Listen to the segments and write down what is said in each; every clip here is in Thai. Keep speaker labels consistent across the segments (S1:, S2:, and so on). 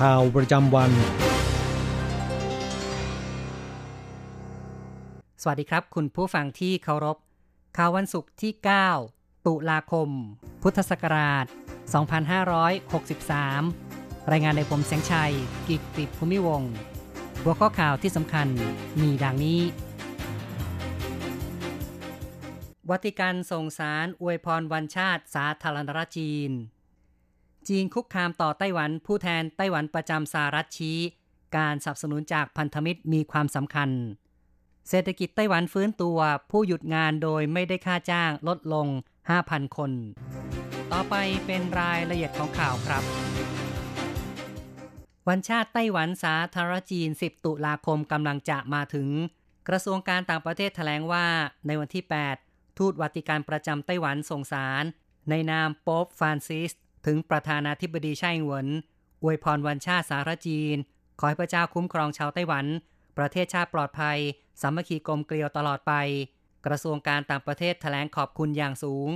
S1: ข่าวประจำวัน
S2: สวัสดีครับ คุณผู้ฟังที่เคารพ ข่าววันศุกร์ที่ 9 ตุลาคม พุทธศักราช 2563 รายงานในผมแสงชัย กิตติภูมิวงศ์หัวข้อข่าวที่สำคัญมีดังนี้ วัติกันส่งสารอวยพรวันชาติสาธารณรัฐจีน จีนคุกคามต่อไต้หวันผู้แทนไต้หวันประจำสหรัฐชี้ การสนับสนุนจากพันธมิตรมีความสำคัญ เศรษฐกิจไต้หวันฟื้นตัวผู้หยุดงานโดยไม่ได้ค่าจ้างลดลง 5,000 คน ต่อไปเป็นรายละเอียดของข่าวครับ วันชาติไต้หวันสาธารณจีน 10 ตุลาคมกำลังจะมาถึง กระทรวงการต่างประเทศแถลงว่าในวันที่ 8 ทูตวัติการประจำไต้หวันส่งสาร ในนามโป๊ปฟรานซิส ถึงประธานาธิบดีไช่อิงเหวินอวยพรวันชาติสาธารณจีน ขอให้พระเจ้าคุ้มครองชาวไต้หวัน ประเทศชาติปลอดภัย สามัคคีกลมเกลียวตลอดไป กระทรวงการต่างประเทศแถลงขอบคุณอย่างสูง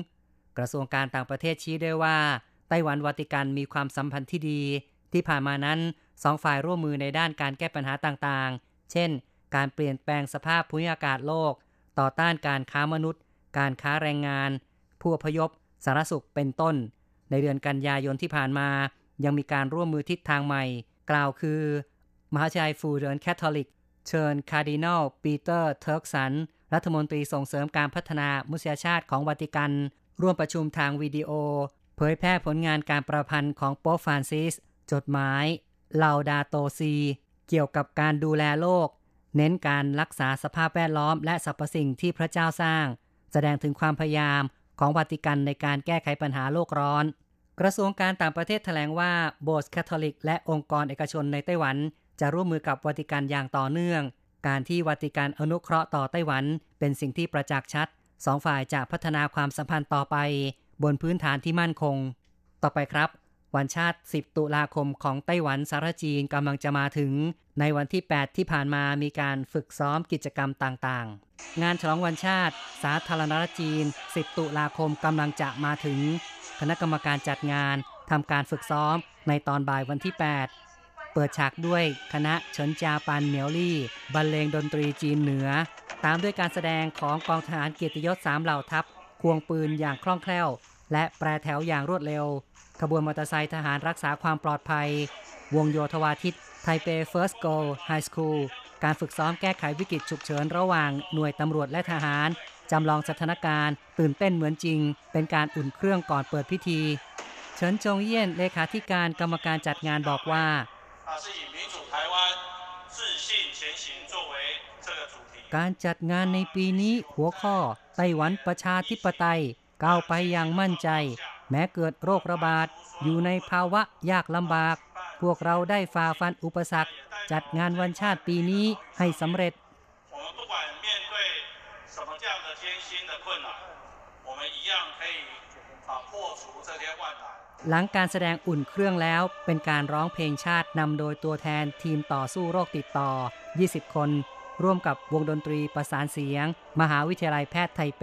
S2: กระทรวงการต่างประเทศชี้ด้วยว่า ไต้หวันวัติกันมีความสัมพันธ์ที่ดี ที่ผ่านมานั้นสองฝ่ายร่วมมือในด้านการแก้ปัญหาต่างๆ เช่น การเปลี่ยนแปลงสภาพภูมิอากาศโลก ต่อต้านการค้ามนุษย์ การค้าแรงงาน ผู้อพยพสาธารณสุขเป็นต้น ในเดือนกันยายนที่ผ่านมา ยังมีการร่วมมือทิศทางใหม่ กล่าวคือ มหาวิทยาลัย Fu Jen Catholic เชิญคาร์ดินัลปีเตอร์เทิร์กสัน รัฐมนตรีส่งเสริมการพัฒนามนุษยชาติของวัติกัน ร่วมประชุมทางวิดีโอ เผยแพร่ผลงานการประพันธ์ของโป๊ฟรานซิส จดหมายลาวดาโตซี เกี่ยวกับการดูแลโลก เน้นการรักษาสภาพแวดล้อมและสรรพสิ่งที่พระเจ้าสร้าง แสดงถึงความพยายาม ของวัติกันในการแก้ไขปัญหาโลกร้อน กระทรวงการต่างประเทศแถลงว่าโบสถ์คาทอลิก และองค์กรเอกชนในไต้หวัน จะร่วมมือกับวัติกันอย่างต่อเนื่อง การที่วัติกันอนุเคราะห์ต่อไต้หวัน เป็นสิ่งที่ประจักษ์ชัดสองฝ่ายจะพัฒนาความสัมพันธ์ต่อไป บนพื้นฐานที่มั่นคง ต่อไปครับ วันชาติ 10 ตุลาคมของไต้หวันสารจีนกำลังจะมาถึง ในวันที่ 8 ที่ผ่านมามีการฝึกซ้อมกิจกรรมต่างๆ งานฉลองวันชาติ สาธารณรัฐจีน 10 ตุลาคมกำลังจะมาถึง คณะกรรมการจัดงานทำการฝึกซ้อมในตอนบ่ายวันที่ 8 เปิดฉากด้วยคณะเฉินจาปันเหมียวลี่บรรเลงดนตรีจีนเหนือ ตามด้วยการแสดงของกองทหารเกียรติยศสามเหล่าทัพ ควงปืนอย่างคล่องแคล่ว และแปรแถวอย่างรวดเร็ว ขบวนมอเตอร์ไซค์ทหารรักษาความปลอดภัย วงโยธวาทิต Taipei First Girls High School การฝึกซ้อมแก้ไขวิกฤตฉุกเฉินระหว่างหน่วยตำรวจและทหาร จำลองสถานการณ์ ตื่นเต้นเหมือนจริง เป็นการอุ่นเครื่องก่อนเปิดพิธี เฉินจงเยี่ยนเลขาธิการกรรมการจัดงานบอกว่า การจัดงานในปีนี้หัวข้อ ไต้หวันประชาธิปไตยก้าวไปอย่างมั่นใจ แม้เกิดโรคระบาด อยู่ในภาวะยากลำบาก พวกเราได้ฝ่าฟันอุปสรรค จัดงานวันชาติปีนี้ให้สำเร็จ หลังการแสดงอุ่นเครื่องแล้วเป็นการร้องเพลงชาตินำโดยตัวแทนทีมต่อสู้โรคติดต่อ 20 คน ร่วมกับวงดนตรีประสานเสียง มหาวิทยาลัยแพทย์ไทเป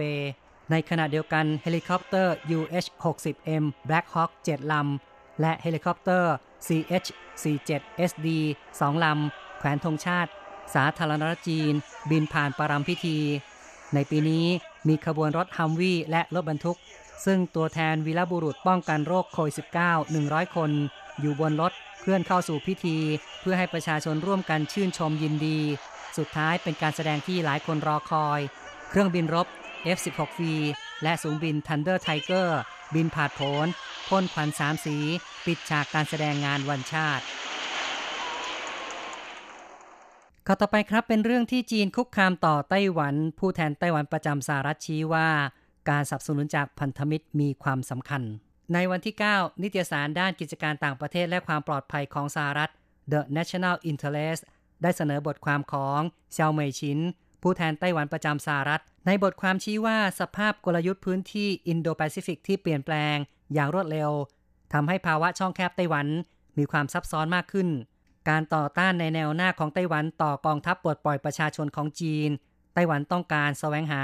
S2: ในขณะเดียวกันเฮลิคอปเตอร์ UH-60M Black Hawk 7 ลำ และเฮลิคอปเตอร์ CH-47SD 2 ลำ แขวนธงชาติ สาธารณรัฐจีน บินผ่านปะรำพิธี ในปีนี้มีขบวนรถฮัมวี่และรถบรรทุก ซึ่งตัวแทนวีรบุรุษป้องกันโรคโควิด -19 100 คน อยู่บนรถคลื่อนเข้าสู่พิธี เพื่อให้ประชาชนร่วมกันชื่นชมยินดี สุดท้ายเป็นการแสดงที่หลายคนรอคอย เครื่องบินรบ F-16V และสูงบิน Thunder Tiger บินผ่านผลพ่นควันสามสี ปิดฉากการแสดงงานวันชาติข่าวต่อไปครับเป็นเรื่องที่จีนคุกคามต่อไต้หวัน ผู้แทนไต้หวันประจำสหรัฐชี้ว่า การสนับสนุนจากพันธมิตรมีความสำคัญ ในวันที่ 9 นิตยสารด้านกิจการต่างประเทศและความปลอดภัยของสหรัฐ The National Interest ได้เสนอบทความของเซียวเมยชิน ผู้แทนไต้หวันประจำสหรัฐ ในบทความชี้ว่าสภาพกลยุทธ์พื้นที่อินโดแปซิฟิกที่เปลี่ยนแปลงอย่างรวดเร็วทำให้ภาวะช่องแคบไต้หวันมีความซับซ้อนมากขึ้น การต่อต้านในแนวหน้าของไต้หวันต่อกองทัพปลดปล่อยประชาชนของจีน ไต้หวันต้องการแสวงหา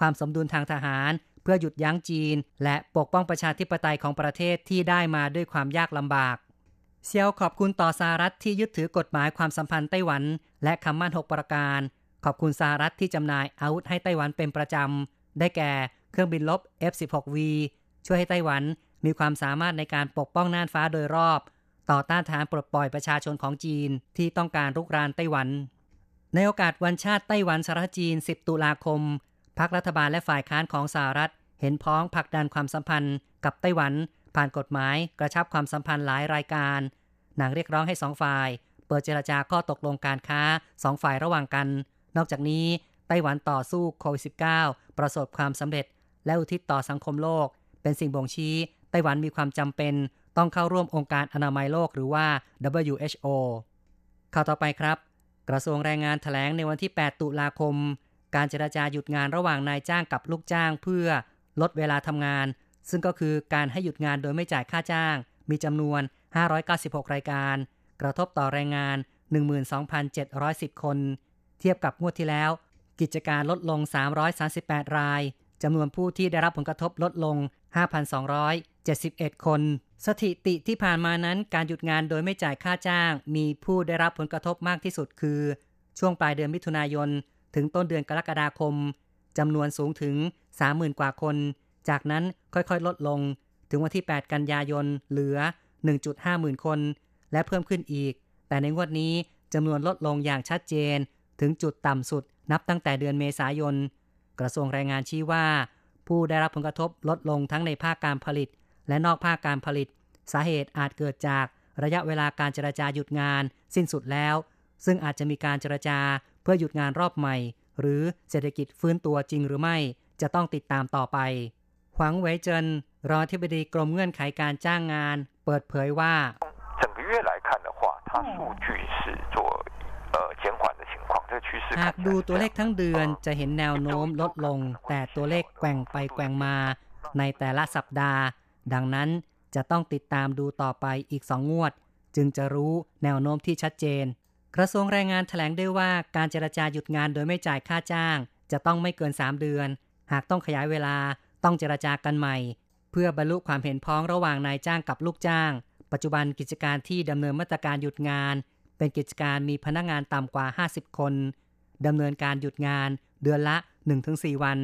S2: ความสมดุลทางทหาร เพื่อหยุดยั้งจีน และปกป้องประชาธิปไตยของประเทศที่ได้มาด้วยความยากลำบากเซียวขอบคุณต่อสหรัฐที่ยึดถือกฎหมายความสัมพันธ์ไต้หวัน และคำมั่นหกประการ ขอบคุณสหรัฐที่จำหน่ายอาวุธให้ไต้หวันเป็นประจำ ได้แก่เครื่องบินลบ F-16V ช่วยให้ไต้หวันมีความสามารถในการปกป้องน่านฟ้าโดยรอบ ต่อต้านทานปลดปล่อยประชาชนของจีนที่ต้องการรุกรานไต้หวัน ในโอกาสวันชาติไต้หวันสารจีน 10 ตุลาคมพรรครัฐบาลและฝ่ายค้านของสหรัฐ เห็นพ้องผลักดันความสัมพันธ์กับไต้หวัน ผ่านกฎหมายกระชับความสัมพันธ์หลายรายการ หนังเรียกร้องให้สองฝ่าย เปิดเจรจาข้อตกลงการค้าสองฝ่ายระหว่างกัน นอกจากนี้ไต้หวันต่อสู้โควิด -19 ประสบความสำเร็จ และอุทิศต่อสังคมโลก เป็นสิ่งบ่งชี้ไต้หวันมีความจำเป็น ต้องเข้าร่วมองค์การอนามัยโลกหรือว่า WHO ข่าวต่อไปครับ กระทรวงแรงงานถแถลงในวันที่ 8 ตุลาคม การเจราจาหยุดงานระหว่างนายจ้างกับลูกจ้างเพื่อลดเวลาทำงาน ซึ่งก็คือการให้หยุดงานโดยไม่จ่ายค่าจ้าง มีจำนวน 596 รายการ กระทบต่อแรงงาน 12,710 คน ทียบกับงวดที่แล้ว กิจการลดลง 338 รายจำนวนผู้ที่ได้รับผลกระทบลดลง 5,271 คน สถิติที่ผ่านมานั้นการหยุดงานโดยไม่จ่ายค่าจ้าง มีผู้ได้รับผลกระทบมากที่สุดคือ ช่วงปลายเดือนมิถุนายน ถึงต้นเดือนกรกฎาคมจำนวนสูงถึง 30,000 กว่าคน จากนั้นค่อยๆ ลดลง ถึงวันที่ 8 กันยายน เหลือ 1.5 หมื่นคน และเพิ่มขึ้นอีก แต่ในงวดนี้จำนวนลดลงอย่างชัดเจน ถึงจุดต่ำสุดนับตั้งแต่เดือนเมษายน กระทรวงแรงงานชี้ว่า ผู้ได้รับผลกระทบลดลงทั้งในภาคการผลิตและนอกภาคการผลิต สาเหตุอาจเกิดจากระยะเวลาการเจรจาหยุดงานสิ้นสุดแล้ว ซึ่งอาจจะมีการเจรจาเพื่อหยุดงานรอบใหม่ หรือเศรษฐกิจฟื้นตัวจริงหรือไม่จะต้องติดตามต่อไป หวังไว้เจินรองที่บดีกรมเงื่อนไขการจ้างงาน เปิดเผยว่า
S3: 整个月来看的话它数据是做呃减缓的情况这趋势
S2: หากดูตัวเลขทั้งเดือนจะเห็นแนวโน้มลดลง แต่ตัวเลขแกว่งไปแกว่งมา ในแต่ละสัปดาห์ ดังนั้นจะต้องติดตามดูต่อไปอีกสองงวด จึงจะรู้แนวโน้มที่ชัดเจน กระทรวงแรงงานถแถลงด้วยว่าการเจรจาหยุดงานโดยไม่จ่ายค่าจ้าง จะต้องไม่เกิน 3 เดือน หากต้องขยายเวลาต้องเจรจากันใหม่ เพื่อบรรลุความเห็นพ้องระหว่างนายจ้างกับลูกจ้าง ปัจจุบันกิจการที่ดำเนินมาตรการหยุดงาน เป็นกิจการมีพนักงานต่ำกว่า 50 คนดำเนินการหยุดงานเดือนละ 1-4 วัน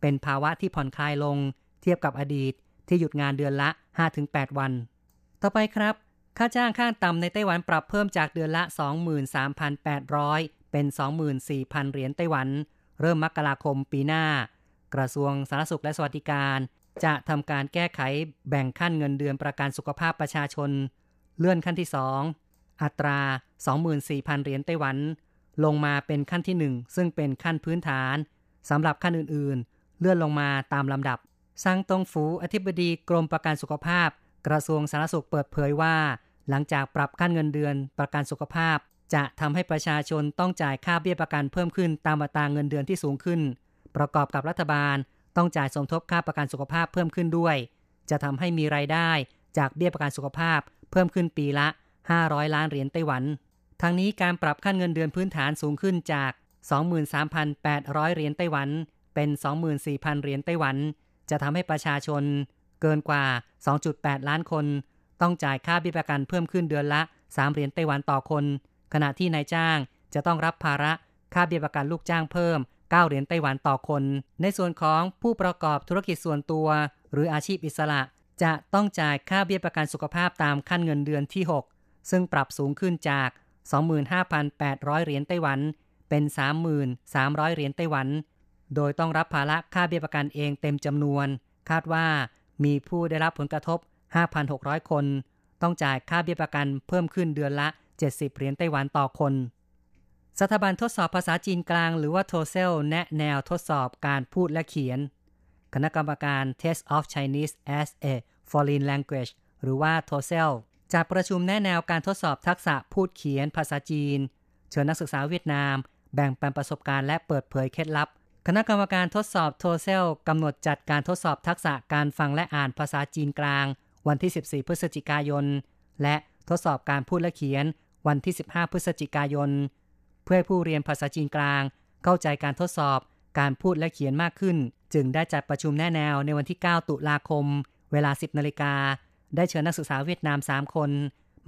S2: เป็นภาวะที่ผ่อนคลายลง เทียบกับอดีตที่หยุดงานเดือนละ 5-8 วัน ต่อไปครับ ค่าจ้างขั้นต่ำในไต้หวันปรับเพิ่มจากเดือนละ 23,800 เป็น 24,000 เหรียญไต้หวัน เริ่มมกราคมปีหน้า กระทรวงสาธารณสุขและสวัสดิการ จะทำการแก้ไขแบ่งขั้นเงินเดือนประกันสุขภาพประชาชน เลื่อนขั้นที่ 2 อัตรา 24,000 เหรียญไต้หวัน ลงมาเป็นขั้นที่ 1 ซึ่งเป็นขั้นพื้นฐานสำหรับขั้นอื่นๆ เลื่อนลงมาตามลำดับซังตงฟูอธิบดีกรมประกันสุขภาพ กระทรวงสาธารณสุขเปิดเผยว่า หลังจากปรับขั้นเงินเดือนประกันสุขภาพ จะทำให้ประชาชนต้องจ่ายค่าเบี้ยประกันเพิ่มขึ้นตามอัตราเงินเดือนที่สูงขึ้น ประกอบกับรัฐบาลต้องจ่ายสมทบค่าประกันสุขภาพเพิ่มขึ้นด้วย จะทำให้มีรายได้จากเบี้ยประกันสุขภาพเพิ่มขึ้นปีละ 500 ล้านเหรียญไต้หวัน ทั้งนี้การปรับขั้นเงินเดือนพื้นฐานสูงขึ้นจาก 23,800 เหรียญไต้หวัน เป็น 24,000 เหรียญไต้หวัน จะทำให้ประชาชน เกินกว่า 2.8 ล้านคน ต้องจ่ายค่าบิประกันเพิ่มขึ้นเดือนละ 3 เหรียญไต้หวันต่อคน ขณะที่นายจ้างจะต้องรับภาระค่าเบี้ยประกันลูกจ้างเพิ่ม 9 เหรียญไต้หวันต่อคน ในส่วนของผู้ประกอบธุรกิจส่วนตัว หรืออาชีพอิสระ จะต้องจ่ายค่าเบี้ยประกันสุขภาพตามขั้นเงินเดือนที่ 6 ซึ่งปรับสูงขึ้นจาก 25,800 เหรียญไต้หวัน เป็น 3,300 เหรียญไต้หวัน โดยต้องรับภาระค่าเบี้ยประกันเองเต็มจำนวน คาดว่ามีผู้ได้รับผลกระทบ 5,600 คน ต้องจ่ายค่าเบี้ยประกันเพิ่มขึ้นเดือนละ 70 เหรียญไต้หวันต่อคน สถาบันทดสอบภาษาจีนกลาง หรือว่าโทเซลแนะแนวทดสอบการพูดและเขียน คณะกรรมการ Test of Chinese as a Foreign Language หรือว่าโทเซล จากประชุมแนะแนวการทดสอบทักษะพูดเขียนภาษาจีน เชิญนักศึกษาเวียดนาม แบ่งปันประสบการณ์และเปิดเผยเคล็ดลับ คณะกรรมการทดสอบโทเซลกำหนดจัดการทดสอบทักษะการฟังและอ่านภาษาจีนกลาง วันที่ 14 พฤศจิกายน และทดสอบการพูดและเขียน วันที่ 15 พฤศจิกายน เพื่อให้ผู้เรียนภาษาจีนกลาง เข้าใจการทดสอบการพูดและเขียนมากขึ้น จึงได้จัดประชุมแนะแนวในวันที่ 9 ตุลาคม เวลา 10นาฬิกา ได้เชิญนักศึกษาเวียดนาม 3 คน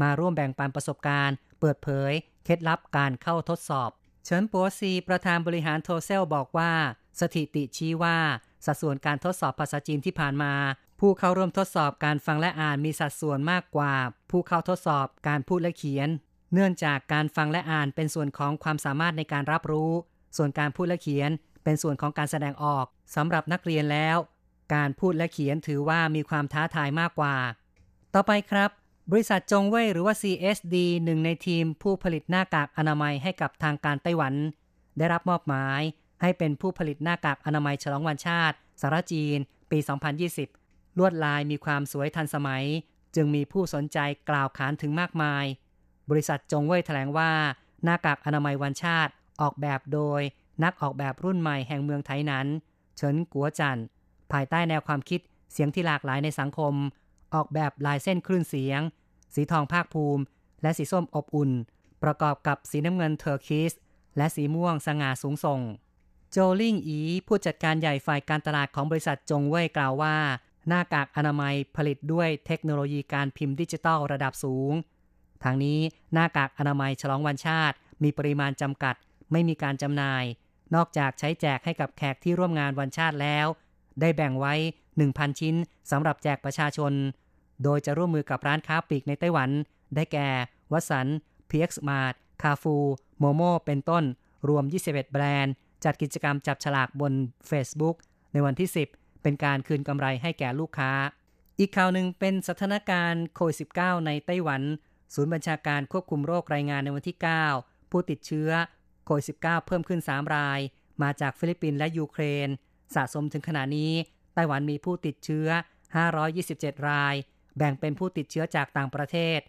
S2: มาร่วมแบ่งปันประสบการณ์ เปิดเผย เคล็ดลับการเข้าทดสอบ เฉินปัวซีประธานบริหารโทเซลบอกว่า สถิติชี้ว่า สัดส่วนการทดสอบภาษาจีนที่ผ่านมา ผู้เข้าร่วมทดสอบการฟังและอ่านมีสัดส่วนมากกว่า ผู้เข้าทดสอบการพูดและเขียน เนื่องจากการฟังและอ่านเป็นส่วนของความสามารถในการรับรู้ ส่วนการพูดและเขียน เป็นส่วนของการแสดงออกสำหรับนักเรียนแล้ว การพูดและเขียนถือว่ามีความท้าทายมากกว่า ต่อไปครับ บริษัทจงเว่ยหรือว่า CSD หนึ่งในทีมผู้ผลิตหน้ากากอนามัยให้กับทางการไต้หวัน ได้รับมอบหมายให้เป็นผู้ผลิตหน้ากากอนามัยฉลองวันชาติสารจีน ปี 2020 ลวดลายมีความสวยทันสมัย จึงมีผู้สนใจกล่าวขานถึงมากมาย บริษัทจงเว่ยแถลงว่า หน้ากากอนามัยวันชาติออกแบบโดย นักออกแบบรุ่นใหม่แห่งเมืองไทยนั้น เฉินกัวจันภายใต้แนวความคิดเสียงที่หลากหลายในสังคม ออกแบบลายเส้นคลื่นเสียง สีทองภาคภูมิ และสีส้มอบอุ่น ประกอบกับสีน้ำเงิน turquoise และสีม่วงสง่าสูงส่ง โจลิงอีผู้จัดการใหญ่ฝ่ายการตลาดของบริษัทจงเว่ยกล่าวว่า หน้ากากอนามัยผลิตด้วยเทคโนโลยีการพิมพ์ดิจิทัลระดับสูง ทั้งนี้หน้ากากอนามัยฉลองวันชาติ มีปริมาณจำกัด ไม่มีการจำหน่าย นอกจากใช้แจกให้กับแขกที่ร่วมงานวันชาติแล้ว ได้แบ่งไว้ 1,000 ชิ้นสำหรับแจกประชาชน โดยจะร่วมมือกับร้านค้าปลีกในไต้หวัน ได้แก่ วัสัน PX Mart คาฟู โมโม เป็นต้น รวม 21 แบรนด์ จัดกิจกรรมจับฉลากบน Facebook ในวันที่ 10 เป็นการคืนกำไรให้แก่ลูกค้า อีกข่าวหนึ่งเป็นสถานการณ์โควิด -19 ในไต้หวัน ศูนย์บัญชาการควบคุมโรครายงานในวันที่ 9 ผู้ติดเชื้อโควิด -19 เพิ่มขึ้น 3 ราย มาจากฟิลิปปินส์และยูเครน สะสมถึงขณะนี้ ไต้หวันมีผู้ติดเชื้อ 527 ราย แบ่งเป็นผู้ติดเชื้อจากต่างประเทศ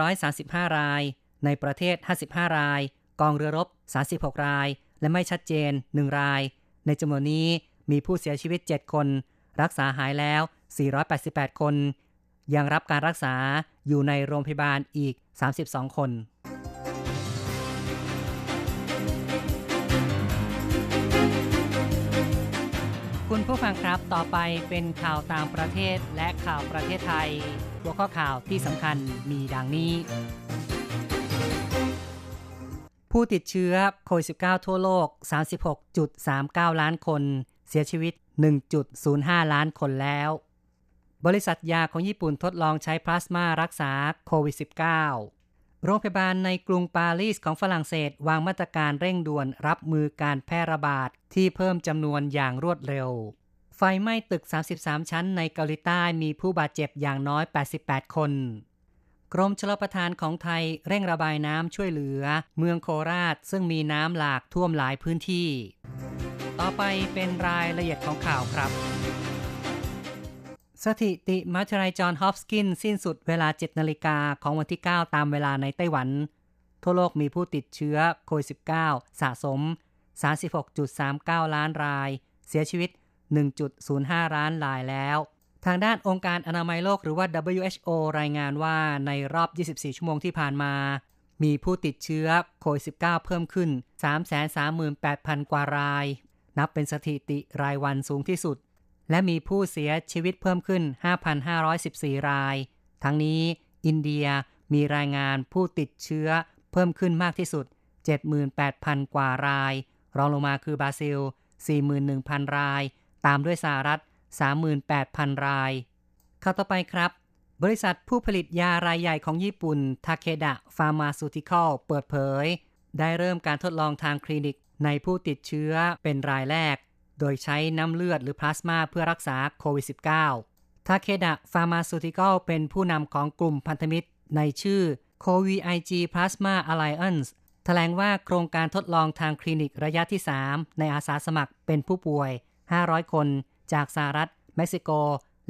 S2: 435 ราย ในประเทศ 55 ราย กองเรือรบ 36 ราย และไม่ชัดเจน 1 ราย ในจำนวนนี้มีผู้เสียชีวิต 7 คน รักษาหายแล้ว 488 คน ยังรับการรักษาอยู่ในโรงพยาบาลอีก 32 คน ณผู้ฟังครับต่อไปเป็นข่าวต่างประเทศและข่าวประเทศไทย หัวข้อข่าวที่สำคัญมีดังนี้ ผู้ติดเชื้อโควิด -19 ทั่วโลก 36.39 ล้านคน เสียชีวิต 1.05 ล้านคนแล้ว บริษัทยาของญี่ปุ่นทดลองใช้พลาสมารักษาโควิด -19 โรงพยาบาลในกรุงปารีสของฝรั่งเศสวางมาตรการเร่งด่วนรับมือการแพร่ระบาดที่เพิ่มจำนวนอย่างรวดเร็ว ไฟไหม้ตึก 33 ชั้นในเกาหลีใต้มีผู้บาดเจ็บอย่างน้อย 88 คน กรมชลประทานของไทยเร่งระบายน้ำช่วยเหลือ เมืองโคราชซึ่งมีน้ำหลากท่วมหลายพื้นที่ ต่อไปเป็นรายละเอียดของข่าวครับ สถิติมหาทยาลัยจอห์นฮอปกินสิ้นสุดเวลา 7 นาฬิกาของวันที่ 9 ตามเวลาในไต้หวัน ทั่วโลกมีผู้ติดเชื้อโควิด -19 สะสม 36.39 ล้านราย เสียชีวิต 1.05 ล้านรายแล้ว ทางด้านองค์การอนามัยโลกหรือว่า WHO รายงานว่าในรอบ 24 ชั่วโมงที่ผ่านมา มีผู้ติดเชื้อโควิด -19 เพิ่มขึ้น 338,000 กว่าราย นับเป็นสถิติรายวันสูงที่สุด และมีผู้เสียชีวิตเพิ่มขึ้น 5,514 ราย ทั้งนี้อินเดียมีรายงานผู้ติดเชื้อเพิ่มขึ้นมากที่สุด 78,000 กว่าราย รองลงมาคือบราซิล 41,000 ราย ตามด้วยสหรัฐ 38,000 รายข่าวต่อไปครับ บริษัทผู้ผลิตยารายใหญ่ของญี่ปุ่น ทาเคดะ ฟาร์มาซูติคอล เปิดเผย ได้เริ่มการทดลองทางคลินิกในผู้ติดเชื้อเป็นรายแรก โดยใช้น้ำเลือดหรือพลาสมาเพื่อรักษาโควิด -19 Takeda Pharmaceutical เป็นผู้นำของกลุ่มพันธมิตร ในชื่อ CoVIG Plasma Alliance แถลงว่าโครงการทดลองทางคลินิกระยะที่ 3 ในอาสาสมัครเป็นผู้ป่วย 500 คนจากสหรัฐ เม็กซิโก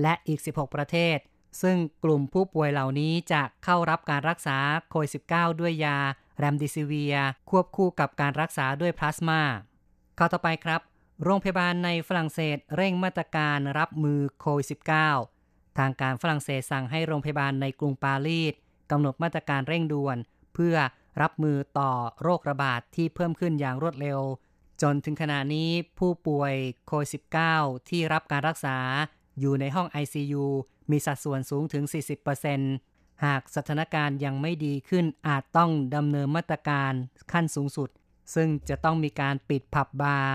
S2: และอีก 16 ประเทศ ซึ่งกลุ่มผู้ป่วยเหล่านี้จะเข้ารับการรักษาโควิด -19 ด้วยยาเรมดิซิเวียร์ ควบคู่กับการรักษาด้วยพลาสมาข้าต่อไปครับ โรงพยาบาลในฝรั่งเศสเร่งมาตรการรับมือโควิด -19 ทางการฝรั่งเศสสั่งให้โรงพยาบาลในกรุงปารีสกำหนดมาตรการเร่งด่วน เพื่อรับมือต่อโรคระบาดทที่เพิ่มขึ้นอย่างรวดเร็ว จนถึงขณะนี้ผู้ป่วยโควิด -19 ที่รับการรักษาอยู่ในห้อง ICU มีสัดส่วนสูงถึง 40%หากสถานการณ์ยังไม่ดีขึ้นอาจต้องดำเนินมาตรการขั้นสูงสุด ซึ่งจะต้องมีการปิดผับบาร์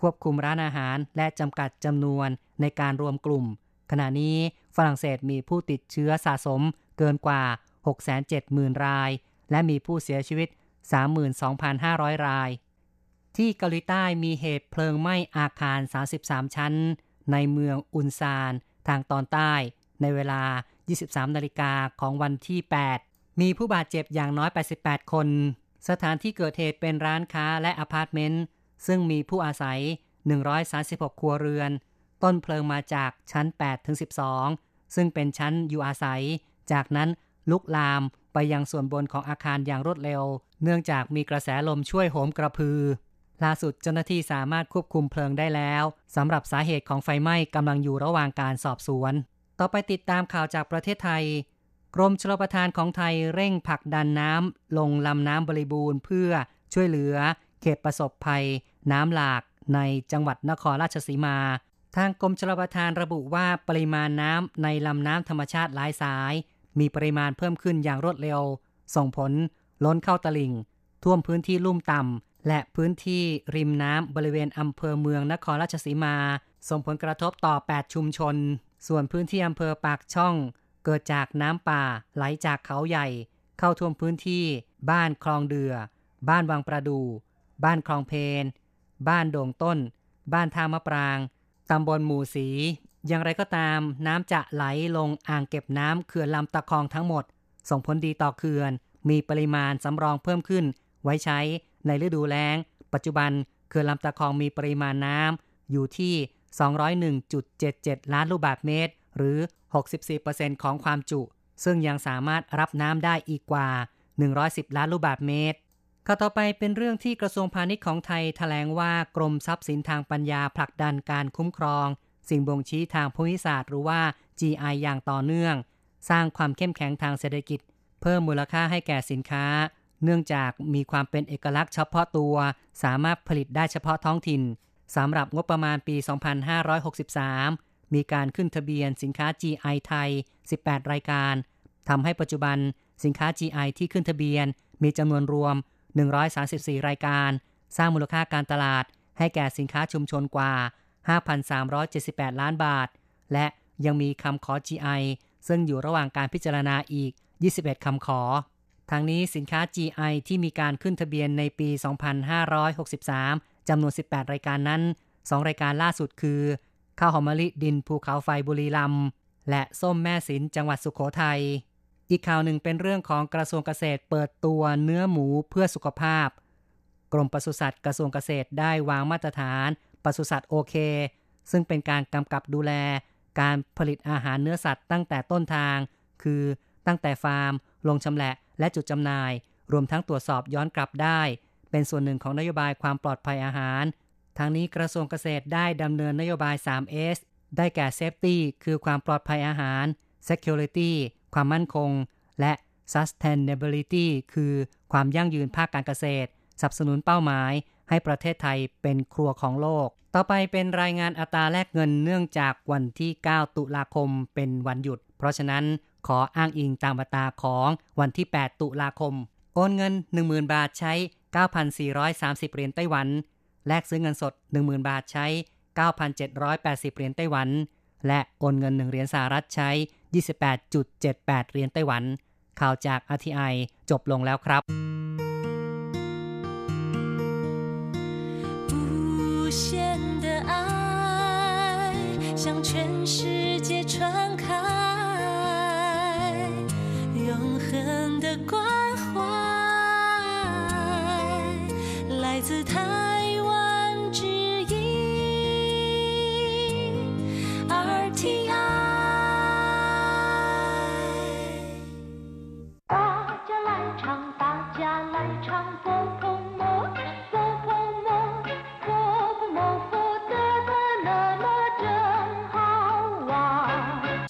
S2: ควบคุมร้านอาหารและจำกัดจำนวนในการรวมกลุ่ม ขณะนี้ฝรั่งเศสมีผู้ติดเชื้อสะสมเกินกว่า 670,000 ราย และมีผู้เสียชีวิต 32,500 ราย ที่เกาหลีใต้มีเหตุเพลิงไหม้อาคาร 33 ชั้น ในเมืองอุนซานทางตอนใต้ ในเวลา 23 นาฬิกาของวันที่ 8 มีผู้บาดเจ็บอย่างน้อย 88 คน สถานที่เกิดเหตุเป็นร้านค้าและอพาร์ตเมนต์ ซึ่งมีผู้อาศัย 136 ครัวเรือน ต้นเพลิงมาจากชั้น 8 ถึง 12 ซึ่งเป็นชั้นอยู่อาศัย จากนั้นลุกลามไปยังส่วนบนของอาคารอย่างรวดเร็ว เนื่องจากมีกระแสลมช่วยโหมกระพือ ล่าสุดเจ้าหน้าที่สามารถควบคุมเพลิงได้แล้วสำหรับสาเหตุของไฟไหม้กำลังอยู่ระหว่างการสอบสวน ต่อไปติดตามข่าวจากประเทศไทย กรมชลประทานของไทยเร่งผลักดันน้ำลงลำน้ำบริบูรณ์เพื่อช่วยเหลือ เขตประสบภัย น้ำหลากในจังหวัดนครราชสีมา ทางกรมชลประทานระบุว่าปริมาณน้ำในลำน้ำธรรมชาติหลายสาย มีปริมาณเพิ่มขึ้นอย่างรวดเร็ว ส่งผลล้นเข้าตลิ่ง ท่วมพื้นที่ลุ่มต่ำและพื้นที่ริมน้ำบริเวณอำเภอเมืองนครราชสีมา ส่งผลกระทบต่อ 8 ชุมชน ส่วนพื้นที่อำเภอปากช่อง เกิดจากน้ำป่าไหลจากเขาใหญ่ เข้าท่วมพื้นที่ บ้านคลองเดือ บ้านวังประดู บ้านคลองเพนบ้านโด่งต้น บ้านท่ามะปราง ตำบลหมู่สี อย่างไรก็ตาม น้ำจะไหลลงอ่างเก็บน้ำเขื่อนลำตะคองทั้งหมด ส่งผลดีต่อเขื่อน มีปริมาณสำรองเพิ่มขึ้น ไว้ใช้ในฤดูแล้ง ปัจจุบันเขื่อนลำตะคองมีปริมาณน้ำอยู่ที่ 201.77 ล้านลูกบาศก์เมตร หรือ 64%ของความจุ ซึ่งยังสามารถรับน้ำได้อีกกว่า 110 ล้านลูกบาศก์เมตร ข้าวต่อไปเป็นเรื่องที่กระทรวงพาณิชย์ของไทยแถลงว่ากรมทรัพย์สินทางปัญญาผลักดันการคุ้มครอง สิ่งบ่งชี้ทางภูมิศาสตร์หรือว่า GI อย่างต่อเนื่อง สร้างความเข้มแข็งทางเศรษฐกิจ เพิ่มมูลค่าให้แก่สินค้า เนื่องจากมีความเป็นเอกลักษณ์เฉพาะตัว สามารถผลิตได้เฉพาะท้องถิ่นสำหรับงบประมาณปี 2563 มีการขึ้นทะเบียนสินค้า GI ไทย 18 รายการทำให้ปัจจุบันสินค้า GI ที่ขึ้นทะเบียน มีจำนวนรวม 134 รายการ สร้างมูลค่าการตลาด ให้แก่สินค้าชุมชนกว่า 5,378 ล้านบาท และยังมีคำขอ GI ซึ่งอยู่ระหว่างการพิจารณาอีก 21 คำขอ ทางนี้สินค้า GI ที่มีการขึ้นทะเบียนในปี 2563 จำนวน 18 รายการนั้น 2 รายการล่าสุดคือข้าวหอมมะลิดินภูเขาไฟบุรีรัมย์และส้มแม่สินจังหวัดสุขโขทัย อีกข่าวหนึ่งเป็นเรื่องของกระทรวงเกษตรเปิดตัวเนื้อหมูเพื่อสุขภาพ กรมปศุสัตว์กระทรวงเกษตรได้วางมาตรฐานปศุสัตว์โอเค ซึ่งเป็นการกำกับดูแล การผลิตอาหารเนื้อสัตว์ตั้งแต่ต้นทาง คือตั้งแต่ฟาร์ม ลงชำแหละ และจุดจำหน่าย รวมทั้งตรวจสอบย้อนกลับได้ เป็นส่วนหนึ่งของนโยบายความปลอดภัยอาหาร ทางนี้กระทรวงเกษตรได้ดำเนินนโยบาย 3S ได้แก่ Safety คือความปลอดภัยอาหาร Security ความมั่นคง และ Sustainability คือความยั่งยืนภาคการเกษตรสนับสนุนเป้าหมายให้ประเทศไทยเป็นครัวของโลก ต่อไปเป็นรายงานอัตราแลกเงินเนื่องจากวันที่ 9 ตุลาคมเป็นวันหยุด เพราะฉะนั้นขออ้างอิงตามอัตราของวันที่ 8 ตุลาคม โอนเงิน 10,000 บาทใช้ 9,430 เหรียญไต้หวัน แลกซื้อเงินสด 10,000 บาทใช้ 9,780 เหรียญไต้หวัน และโอนเงิน 1 เหรียญสหรัฐใช้ 28.78เหรียญไต้หวัน ข่าวจาก RTI จบลงแล้วครับ
S4: 无限的爱向全世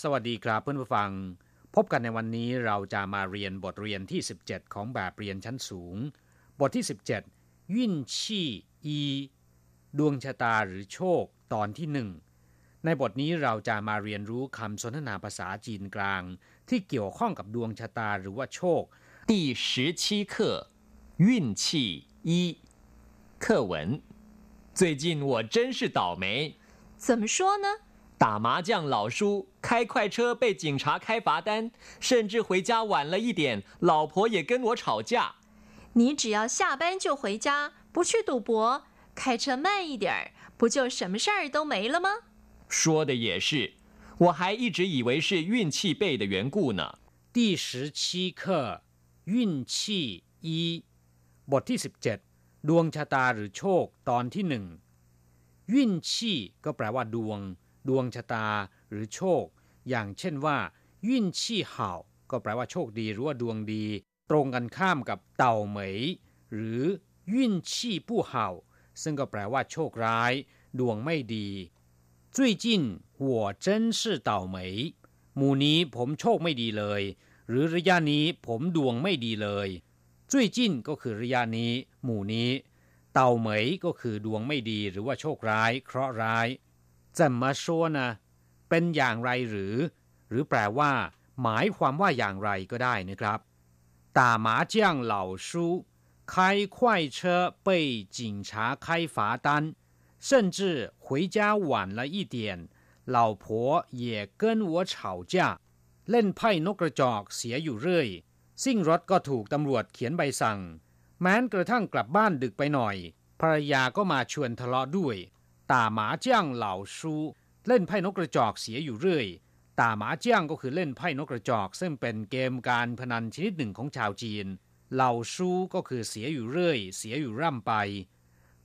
S5: สวัสดีครับเพื่อนผู้ฟัง พบกันในวันนี้เราจะมาเรียนบทเรียนที่ 17 ของแบบเรียนชั้นสูง บทที่ 17ยิ่นชี่อีดวงชะตาหรือโชคตอนที่หนึ่งในบทนี้เราจะมาเรียนรู้คำสนทนาภาษาจีนกลาง ที่เกี่ยวข้องกับดวงชะตาหรือว่าโชค
S6: 第十七课运气一课文。最近我真是倒霉，
S7: 怎么说呢？
S6: 打麻将老输，开快车被警察开罚单，甚至回家晚了一点，老婆也跟我吵架。
S7: 你只要下班就回家，不去赌博，开车慢一点儿，不就什么事儿都没了吗？
S6: 说的也是，我还一直以为是运气背的缘故呢。
S5: 第十七课运气一บทที่ 17 ดวงชะตาหรือโชคตอนที่หนึ่งวินชีก็แปลว่าดวง ดวงชะตาหรือโชค อย่างเช่นว่าวินชีเห่าก็แปลว่าโชคดีหรือว่าดวงดี ตรงกันข้ามกับเต่าเหมย หรือวินชีผู้เห่า ซึ่งก็แปลว่าโชคร้าย ดวงไม่ดี最近我真是倒霉หมู่นี้ผมโชคไม่ดีเลย หรือระยะนี้ผมดวงไม่ดีเลยจุ้ยจิ้นก็คือระยะนี้ หมู่นี้ เต่าเหมยก็คือดวงไม่ดีหรือว่าโชคร้าย เคราะห์ร้าย จะมาชัวนะ เป็นอย่างไรหรือ หรือแปลว่า หมายความว่าอย่างไรก็ได้นะครับ打麻将老输开快车被警察开罚单甚至回家晚了一点老婆也跟我吵架เล่นไพ่นกกระจอกเสียอยู่เรื่อย ซิ่งรถก็ถูกตำรวจเขียนใบสั่ง แม้นกระทั่งกลับบ้านดึกไปหน่อย ภรรยาก็มาชวนทะเลาะด้วย ตาหมาเจียงเหล่าชูเล่นไพ่นกกระจอกเสียอยู่เรื่อยตาหมาเจียงก็คือเล่นไพ่นกกระจอก ซึ่งเป็นเกมการพนันชนิดหนึ่งของชาวจีน เหล่าซูก็คือเสียอยู่เรื่อย เสียอยู่ร่ำไป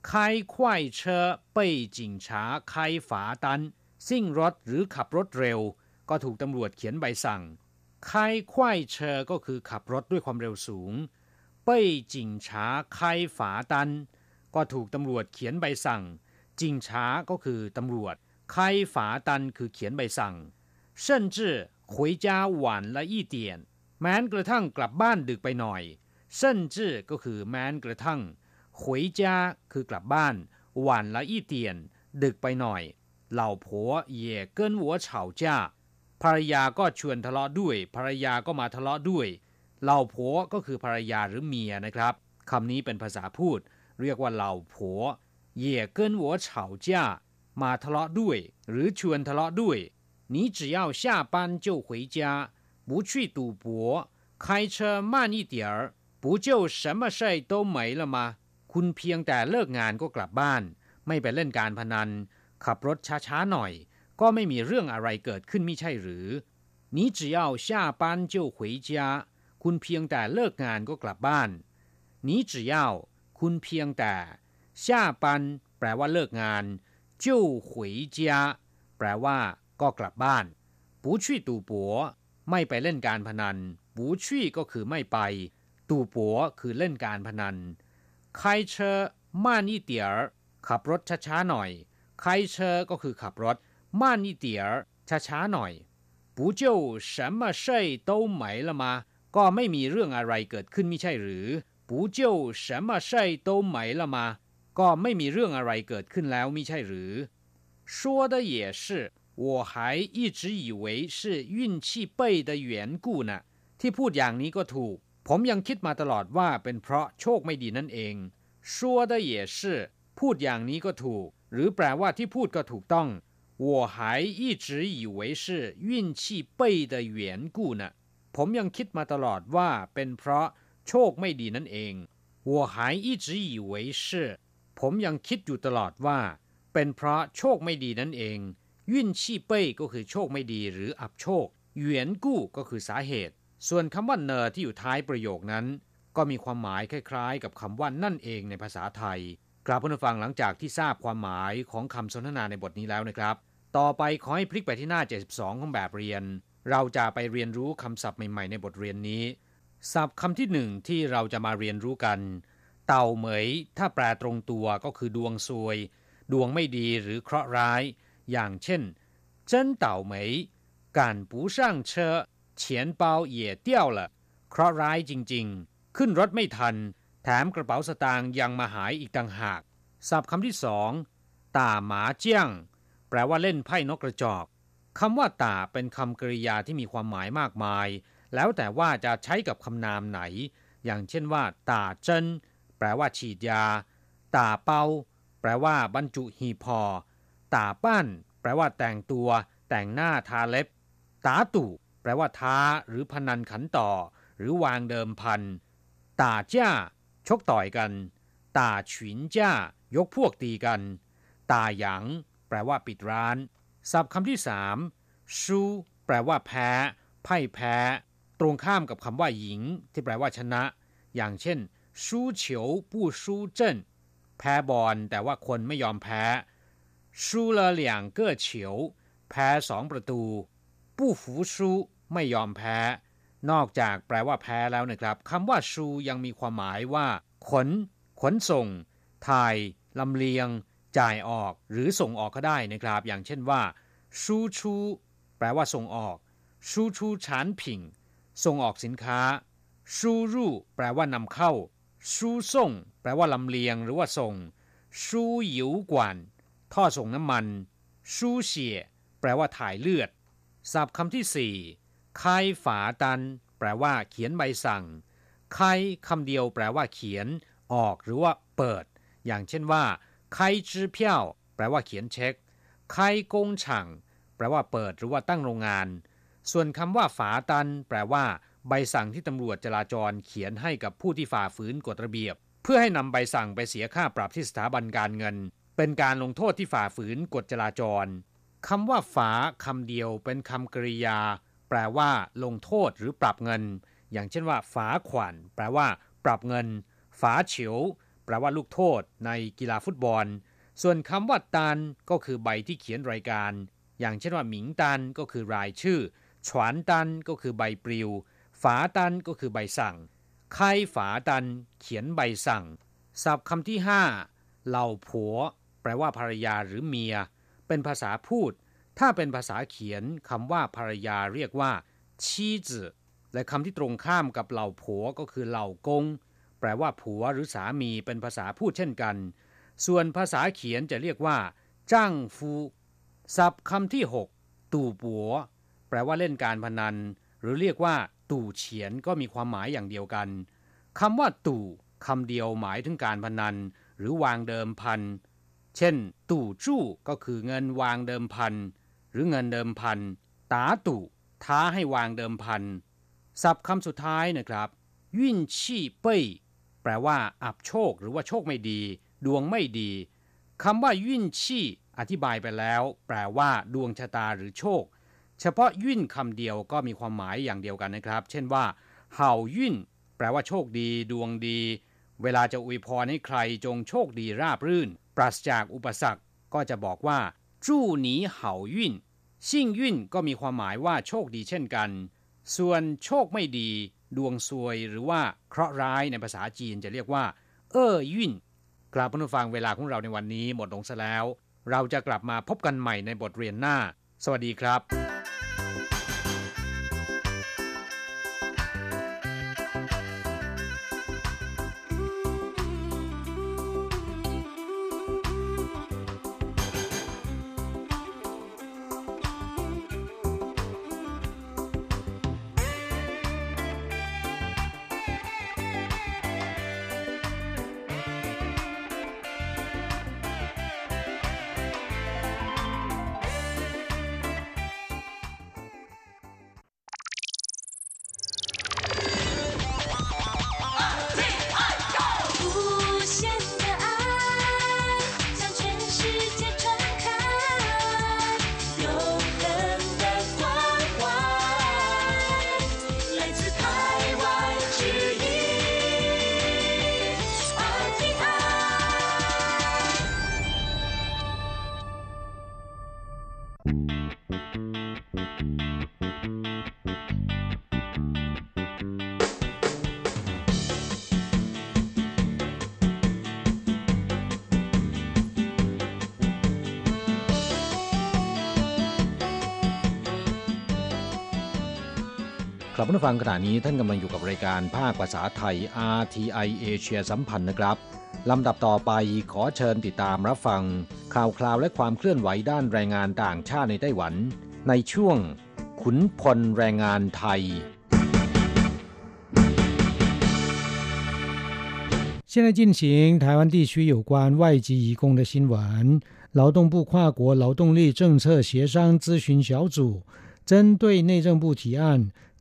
S5: ไข้ควายเชอเป้ยจิงชาไข้ฝาตัน ซิ่งรถหรือขับรถเร็ว ก็ถูกตำรวจเขียนใบสั่งไข้ควายเชอก็คือขับรถด้วยความเร็วสูง เป้ยจิงชาไข้ฝาตัน ก็ถูกตำรวจเขียนใบสั่ง จิงช้าก็คือตำรวจ开罚单คือเขียนใบสั่ง甚至回家晚了一点แม้นกระทั่งกลับบ้านดึกไปหน่อย甚至ก็คือแม้นกระทั่ง回家คือกลับบ้าน晚了一点ดึกไปหน่อยเหล่าผัว也跟我吵架ภรรยาก็ชวนทะเลาะด้วย ภรรยาก็มาทะเลาะด้วยเหล่าผัวก็คือภรรยาหรือเมียนะครับคำนี้เป็นภาษาพูด เรียกว่าเหล่าผัว 也跟我吵架มาทะเลาะด้วย หรือชวนทะเลาะด้วย你只要下班就回家不去赌博开车慢一点儿不就什么事都没了吗คุณเพียงแต่เลิกงานก็กลับบ้าน ไม่ไปเล่นการพนัน ขับรถช้าๆหน่อย ก็ไม่มีเรื่องอะไรเกิดขึ้นไม่ใช่หรือ你只要下班就回家คุณเพียงแต่เลิกงานก็กลับบ้าน你只要คุณเพียงแต่ 下班แปลว่าเลิกงาน就回家แปลว่า ก็กลับบ้าน不去赌博ไม่ไปเล่นการพนัน不去ก็คือไม่ไป赌博คือเล่นการพนัน开车慢一点儿ขับรถช้าๆหน่อย开车ก็คือขับรถ慢一点儿ช้าๆหน่อย不就什么事都没了吗ก็ไม่มีเรื่องอะไรเกิดขึ้นไม่ใช่หรือ不就什么事都没了吗 ก็ไม่มีเรื่องอะไรเกิดขึ้นแล้วไม่ใช่หรือ说的也是我还一直以为是运气背的缘故呢ที่พูดอย่างนี้ก็ถูก ผมยังคิดมาตลอดว่าเป็นเพราะโชคไม่ดีนั่นเอง说的也是พูดอย่างนี้ก็ถูก หรือแปลว่าที่พูดก็ถูกต้อง 我还一直以为是运气背的缘故呢ผมยังคิดมาตลอดว่าเป็นเพราะโชคไม่ดีนั่นเอง我还一直以为是 ผมยังคิดอยู่ตลอดว่า เป็นเพราะโชคไม่ดีนั่นเองยุ่นชีเป้ยก็คือโชคไม่ดีหรืออับโชคเหวียนกู้ก็คือสาเหตุ ส่วนคำว่าเนอที่อยู่ท้ายประโยคนั้น ก็มีความหมายคล้ายๆ กับคำว่านั่นเองในภาษาไทยกราบผู้ฟังหลังจากที่ทราบความหมายของคำสนทนาในบทนี้แล้วนะครับ ต่อไปขอให้พลิกไปที่หน้า 72 ของแบบเรียน เราจะไปเรียนรู้คำศัพท์ใหม่ๆ ในบทเรียนนี้ ศัพท์คำที่หนึ่งที่เราจะมาเรียนรู้กัน เต่าเหมย ถ้าแปลตรงตัวก็คือดวงซวย ดวงไม่ดีหรือเคราะห์ร้าย อย่างเช่นเจิ้นเต่าเหมยการปูช่างเชอเฉียนเปาเหี่เตี้ยวละเคราะห์ร้ายจริง ๆ ขึ้นรถไม่ทัน แถมกระเป๋าสตางค์ยังมาหายอีกต่างหากศัพท์คำที่สองตาหมาเจี้ยง แปลว่าเล่นไพ่นกกระจอกคำว่าตาเป็นคำกริยาที่มีความหมายมากมาย แล้วแต่ว่าจะใช้กับคำนามไหน อย่างเช่นว่าตาเจิ้น แปลว่าฉีดยา ตาเปาแปลว่าบรรจุหีพอ ตาปั้น แปลว่าแต่งตัว แต่งหน้าทาเล็บ ตาตู่ แปลว่าท้า หรือพนันขันต่อ หรือวางเดิมพัน ตาจ้า ชกต่อยกัน ตาฉินจ้า ยกพวกตีกัน ตาหยางแปลว่าปิดร้าน ศัพท์คำที่สามชูแปลว่าแพ้ ไพ่แพ้ ตรงข้ามกับคำว่าหญิง ที่แปลว่าชนะ อย่างเช่น ชู้เฉียวผู้ชูเจนแพ้บอลแต่ว่าคนไม่ยอมแพ้ชู้ละหลี่ยงเก้อเฉียว แพ้สองประตูผู้ฝูชูไม่ยอมแพ้ นอกจากแปลว่าแพ้แล้วนะครับคำว่าชูยังมีความหมายว่า ขน ขนส่ง ถ่ายลำเลียง จ่ายออก หรือส่งออกก็ได้นะครับ อย่างเช่นว่า ชูชูแปลว่าส่งออก ชูชูฉานผิง ส่งออกสินค้า ชูรูแปลว่านำเข้า ชูส่ง แปลว่าลำเลียงหรือว่าส่งชูหยิวกวนท่อส่งน้ำมันชูเฉียแปลว่าถ่ายเลือดศัพท์คำที่สี่คายฝาตัน แปลว่า เขียนใบสั่งคายคำเดียวแปลว่า เขียน ออกหรือว่า เปิด อย่างเช่นว่าคายจื้อเพี้ยวแปลว่าเขียนเช็คคายกงฉังแปลว่าเปิดหรือว่าตั้งโรงงาน ส่วนคำว่าฝาตัน แปลว่า ใบสั่งที่ตำรวจจราจรเขียนให้กับผู้ที่ฝ่าฝืนกฎระเบียบ เพื่อให้นำใบสั่งไปเสียค่าปรับที่สถาบันการเงิน เป็นการลงโทษที่ฝ่าฝืนกฎจราจรคำว่าฝาคำเดียวเป็นคำกริยา แปลว่า ลงโทษหรือปรับเงิน อย่างเช่นว่า ฝาขวัญแปลว่า ปรับเงิน ฝาเฉียว แปลว่าลูกโทษ ในกีฬาฟุตบอล ส่วนคำว่าตันก็คือใบที่เขียนรายการ อย่างเช่นว่าหมิงตันก็คือรายชื่อฉวนตันก็คือใบปลิว ฝาตันก็คือใบสั่ง ใครฝาตันเขียนใบสั่ง ศัพท์คำที่ห้าเหล่าผัว แปลว่าภรรยาหรือเมีย เป็นภาษาพูด ถ้าเป็นภาษาเขียนคำว่าภรรยาเรียกว่าชีจือและคำที่ตรงข้ามกับเหล่าผัวก็คือเหล่ากง แปลว่าผัวหรือสามีเป็นภาษาพูดเช่นกัน ส่วนภาษาเขียนจะเรียกว่าจ้างฟูศัพท์คำที่ 6 ตู่ปัว แปลว่าเล่นการพนัน หรือเรียกว่า ตู่เฉียนก็มีความหมายอย่างเดียวกันคำว่าตู่คำเดียวหมายถึงการพนัน หรือวางเดิมพัน เช่น ตู่จู้ก็คือเงินวางเดิมพัน หรือเงินเดิมพันตาตู่ท้าให้วางเดิมพันศัพท์คำสุดท้ายนะครับยิ่นชี่เป้ยแปลว่า อับโชคหรือว่าโชคไม่ดี ดวงไม่ดีคำว่ายิ่นชี่อธิบายไปแล้ว แปลว่า ดวงชะตาหรือโชค เฉพาะยิ่นคำเดียวก็มีความหมายอย่างเดียวกันนะครับ เช่นว่าเห่ายิ่นแปลว่าโชคดี ดวงดี เวลาจะอวยพรให้ใครจงโชคดีราบรื่น ปราศจากอุปสรรคก็จะบอกว่าจู้หนีเห่ายิ่นชิ่งยิ่นก็มีความหมายว่าโชคดีเช่นกัน ส่วนโชคไม่ดี ดวงซวยหรือว่าเคราะห์ร้ายในภาษาจีนจะเรียกว่า เอ้อยิ่นกลับมาฟังเวลาของเราในวันนี้หมดลงซะแล้ว เราจะกลับมาพบกันใหม่ในบทเรียนหน้า สวัสดีครับ
S1: กลับมาฟังขณะนี้ท่านกำลังอยู่กับรายการภาคภาษาไทย RTI เอเชียสัมพันธ์นะครับลำดับต่อไปขอเชิญติดตามรับฟัง ข่าวคราวและความเคลื่อนไหวด้านแรงงานต่างชาติในไต้หวัน ในช่วง ขุนพลแรงงานไทย现在进行台湾地区有关外籍移工的新闻。劳动部跨国劳动力政策协商咨询小组针对内政部提案，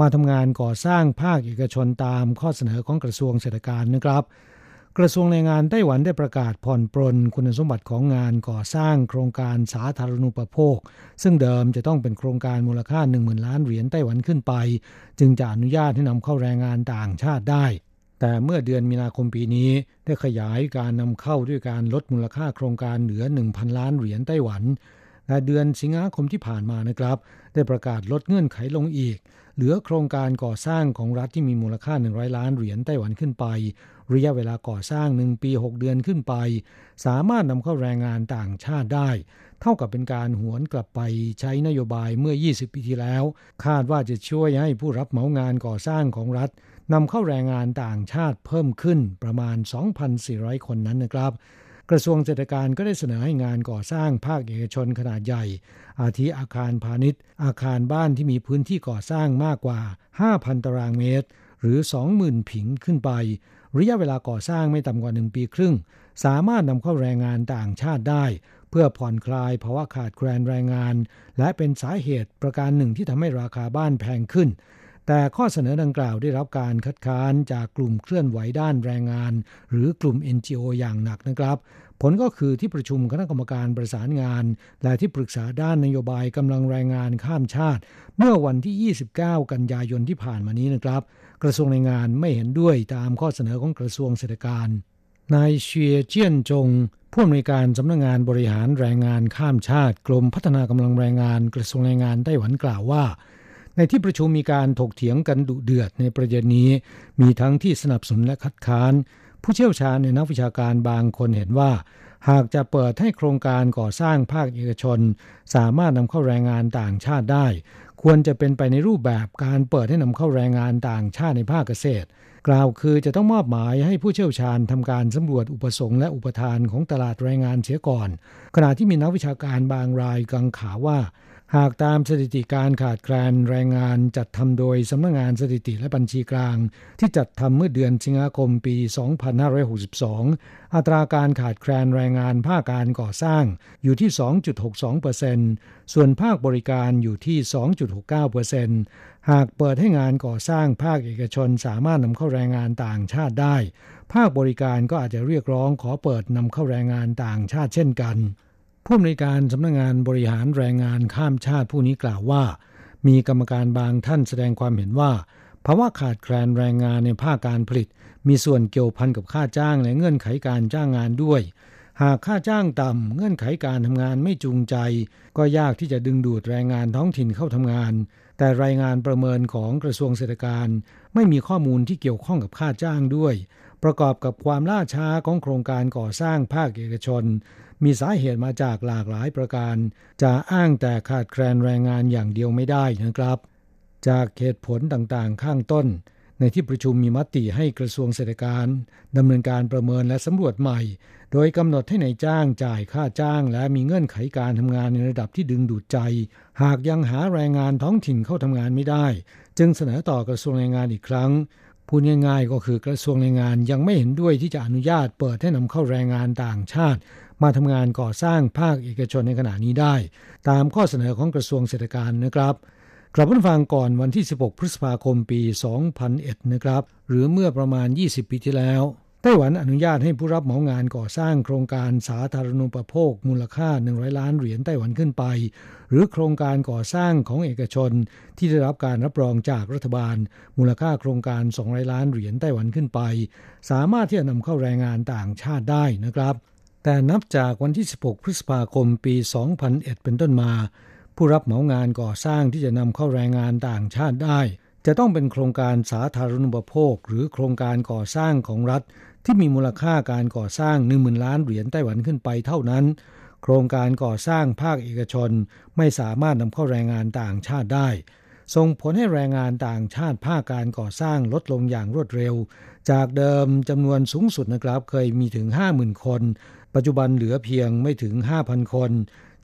S1: มาทำงานก่อสร้างภาคเอกชนตามข้อเสนอของกระทรวงเศรษฐการนะครับ กระทรวงแรงงานไต้หวันได้ประกาศผ่อนปรนคุณสมบัติของงานก่อสร้างโครงการสาธารณูปโภค ซึ่งเดิมจะต้องเป็นโครงการมูลค่า 10,000 ล้านเหรียญไต้หวันขึ้นไป จึงจะอนุญาตให้นำเข้าแรงงานต่างชาติได้แต่เมื่อเดือนมีนาคมปีนี้ได้ขยายการนำเข้าด้วยการลดมูลค่าโครงการเหลือ 1,000 ล้านเหรียญไต้หวันและเดือนสิงหาคมที่ผ่านมานะครับ ได้ประกาศลดเงื่อนไขลงอีก เหลือโครงการก่อสร้างของรัฐที่มีมูลค่า 100 ล้านเหรียญไต้หวันขึ้นไป ระยะเวลาก่อสร้าง 1 ปี 6 เดือนขึ้นไป สามารถนำเข้าแรงงานต่างชาติได้ เท่ากับเป็นการหวนกลับไปใช้นโยบายเมื่อ 20 ปีที่แล้ว คาดว่าจะช่วยให้ผู้รับเหมางานก่อสร้างของรัฐนำเข้าแรงงานต่างชาติเพิ่มขึ้นประมาณ 2,400 คนนั้นนะครับ กระทรวงเศรษฐการก็ได้เสนอให้งานก่อสร้างภาคเอกชนขนาดใหญ่ อาทิอาคารพาณิชย์ อาคารบ้านที่มีพื้นที่ก่อสร้างมากกว่า 5,000 ตารางเมตร หรือ 20,000 ผิงขึ้นไป ระยะเวลาก่อสร้างไม่ต่ำกว่า1ปีครึ่ง สามารถนำเข้าแรงงานต่างชาติได้ เพื่อผ่อนคลายภาวะขาดแคลนแรงงาน และเป็นสาเหตุประการหนึ่งที่ทำให้ราคาบ้านแพงขึ้น แต่ข้อเสนอดังกล่าวได้รับการคัดค้านจากกลุ่มเคลื่อนไหวด้านแรงงาน หรือกลุ่ม NGO อย่างหนักนะครับ ผลก็คือที่ประชุมคณะกรรมการประสานงาน และที่ปรึกษาด้านนโยบายกำลังแรงงานข้ามชาติ เมื่อวันที่ 29 กันยายนที่ผ่านมานี้นะครับ กระทรวงแรงงานไม่เห็นด้วยตามข้อเสนอของกระทรวงเศรษฐการนายเชียเจียนจงผู้อำนวยการสำนักงงานบริหารแรงงานข้ามชาติ กรมพัฒนากำลังแรงงานกระทรวงแรงงานไต้หวันกล่าวว่า ในที่ประชุมมีการถกเถียงกันดุเดือดในประเด็นนี้ มีทั้งที่สนับสนุนและคัดค้าน ผู้เชี่ยวชาญในนักวิชาการบางคนเห็นว่า หากจะเปิดให้โครงการก่อสร้างภาคเอกชน สามารถนำเข้าแรงงานต่างชาติได้ ควรจะเป็นไปในรูปแบบการเปิดให้นำเข้าแรงงานต่างชาติในภาคเกษตร กล่าวคือจะต้องมอบหมายให้ผู้เชี่ยวชาญทำการสำรวจอุปสงค์และอุปทานของตลาดแรงงานเสียก่อน ขณะที่มีนักวิชาการบางรายกังขาว่า หากตามสถิติการขาดแคลนแรงงานจัดทำโดยสำนักงงานสถิติและบัญชีกลาง ที่จัดทำเมื่อเดือนสิงหาคมปี 2562 อัตราการขาดแคลนแรงงานภาคการก่อสร้างอยู่ที่ 2.62%ส่วนภาคบริการอยู่ที่ 2.69%หากเปิดให้งานก่อสร้างภาคเอกชนสามารถนำเข้าแรงงานต่างชาติได้ ภาคบริการก็อาจจะเรียกร้องขอเปิดนำเข้าแรงงานต่างชาติเช่นกัน ผู้อำนวยการสำนักงงานบริหารแรงงานข้ามชาติผู้นี้กล่าวว่า มีกรรมการบางท่านแสดงความเห็นว่าภาวะขาดแคลนแรงงานในภาคการผลิต มีส่วนเกี่ยวพันกับค่าจ้างและเงื่อนไขการจ้างงานด้วย หากค่าจ้างต่ำเงื่อนไขการทำงานไม่จูงใจ ก็ยากที่จะดึงดูดแรงงานท้องถิ่นเข้าทำงาน แต่รายงานประเมินของกระทรวงเศรษฐการ ไม่มีข้อมูลที่เกี่ยวข้องกับค่าจ้างด้วย ประกอบกับความล่าช้าของโครงการก่อสร้างภาคเอกชน มีสาเหตุมาจากหลากหลายประการ จะอ้างแต่ขาดแคลนแรงงานอย่างเดียวไม่ได้นะครับ จากเหตุผลต่างๆข้างต้น ในที่ประชุมมีมติให้กระทรวงเศรษฐการดำเนินการประเมินและสำรวจใหม่ โดยกำหนดให้ในายจ้างจ่ายค่าจ้าง และมีเงื่อนไขการทำงานในระดับที่ดึงดูดใจ หากยังหาแรงงานท้องถิ่นเข้าทำงานไม่ได้ จึงเสนอต่อกระทรวงแรงงานอีกครั้งพูดง่ายๆก็คือกระทรวงแรงงานยังไม่เห็นด้วยที่จะอนุญาตเปิดให้นำเข้าแรงงานต่างชาติ มาทำงานก่อสร้างภาคเอกชนในขณะนี้ได้ ตามข้อเสนอของกระทรวงเศรษฐการนะครับกลับมาฟังก่อนวันที่ 16 พฤษภาคมปี 2001 นะครับ หรือเมื่อประมาณ 20 ปีที่แล้วไต้หวันอนุญาตให้ผู้รับเหมางานก่อสร้างโครงการสาธารณูปโภค มูลค่า 100 ล้านเหรียญไต้หวันขึ้นไป หรือโครงการก่อสร้างของเอกชน ที่ได้รับการรับรองจากรัฐบาล มูลค่าโครงการ 200 ล้านเหรียญไต้หวันขึ้นไป สามารถที่จะนำเข้าแรงงานต่างชาติได้นะครับ แต่นับจากวันที่ 16 พฤษภาคมปี 2001 เป็นต้นมา ผู้รับเหมางานก่อสร้างที่จะนำเข้าแรงงานต่างชาติได้ จะต้องเป็นโครงการสาธารณูปโภค หรือโครงการก่อสร้างของรัฐ ที่มีมูลค่าการก่อสร้าง 10,000 ล้านเหรียญไต้หวันขึ้นไปเท่านั้น โครงการก่อสร้างภาคเอกชนไม่สามารถนำเข้าแรงงานต่างชาติได้ส่งผลให้แรงงานต่างชาติภาคการก่อสร้างลดลงอย่างรวดเร็ว จากเดิมจำนวนสูงสุดนะครับเคยมีถึง 50,000 คน ปัจจุบันเหลือเพียงไม่ถึง 5,000 คน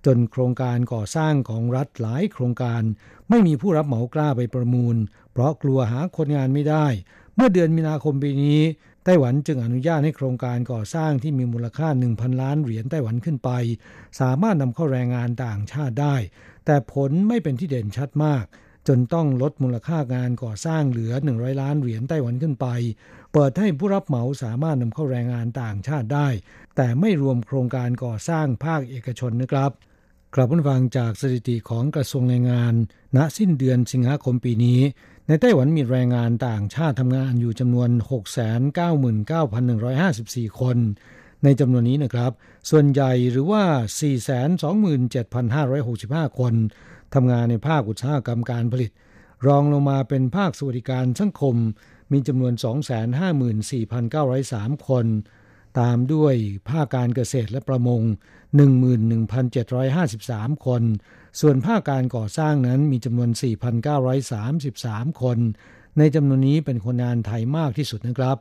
S1: จนโครงการก่อสร้างของรัฐหลายโครงการ ไม่มีผู้รับเหมากล้าไปประมูล เพราะกลัวหาคนงานไม่ได้ เมื่อเดือนมีนาคมปีนี้ไต้หวันจึงอนุญาตให้โครงการก่อสร้างที่มีมูลค่า 1,000 ล้านเหรียญไต้หวันขึ้นไป สามารถนำเข้าแรงงานต่างชาติได้ แต่ผลไม่เป็นที่เด่นชัดมาก จนต้องลดมูลค่างานก่อสร้างเหลือ 100 ล้านเหรียญไต้หวันขึ้นไป เปิดให้ผู้รับเหมาสามารถนำเข้าแรงงานต่างชาติได้ แต่ไม่รวมโครงการก่อสร้างภาคเอกชนนะครับ กลับมาฟังจากสถิติของกระทรวงแรงงาน ณสิ้นเดือนสิงหาคมปีนี้ ในไต้หวันมีแรงงานต่างชาติทำงานอยู่จำนวน 699,154 คน ในจำนวนนี้นะครับ ส่วนใหญ่หรือว่า 427,565 คนทำงานในภาคอุตสาหกรรมการผลิต รองลงมาเป็นภาคสวัสดิการสังคม มีจำนวน 254,903 คน ตามด้วยภาคการเกษตรและประมง 11,753 คน ส่วนภาคการก่อสร้างนั้นมีจำนวน 4,933 คน ในจำนวนนี้เป็นคนงานไทยมากที่สุดนะครับ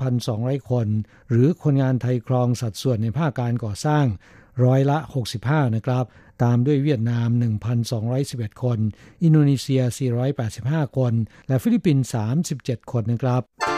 S1: 3,200 คน หรือคนงานไทยครองสัดส่วนในภาคการก่อสร้าง ร้อยละ 65 นะครับ ตามด้วยเวียดนาม 1,211 คน อินโดนีเซีย 485 คน และฟิลิปปินส์ 37 คนนะครับ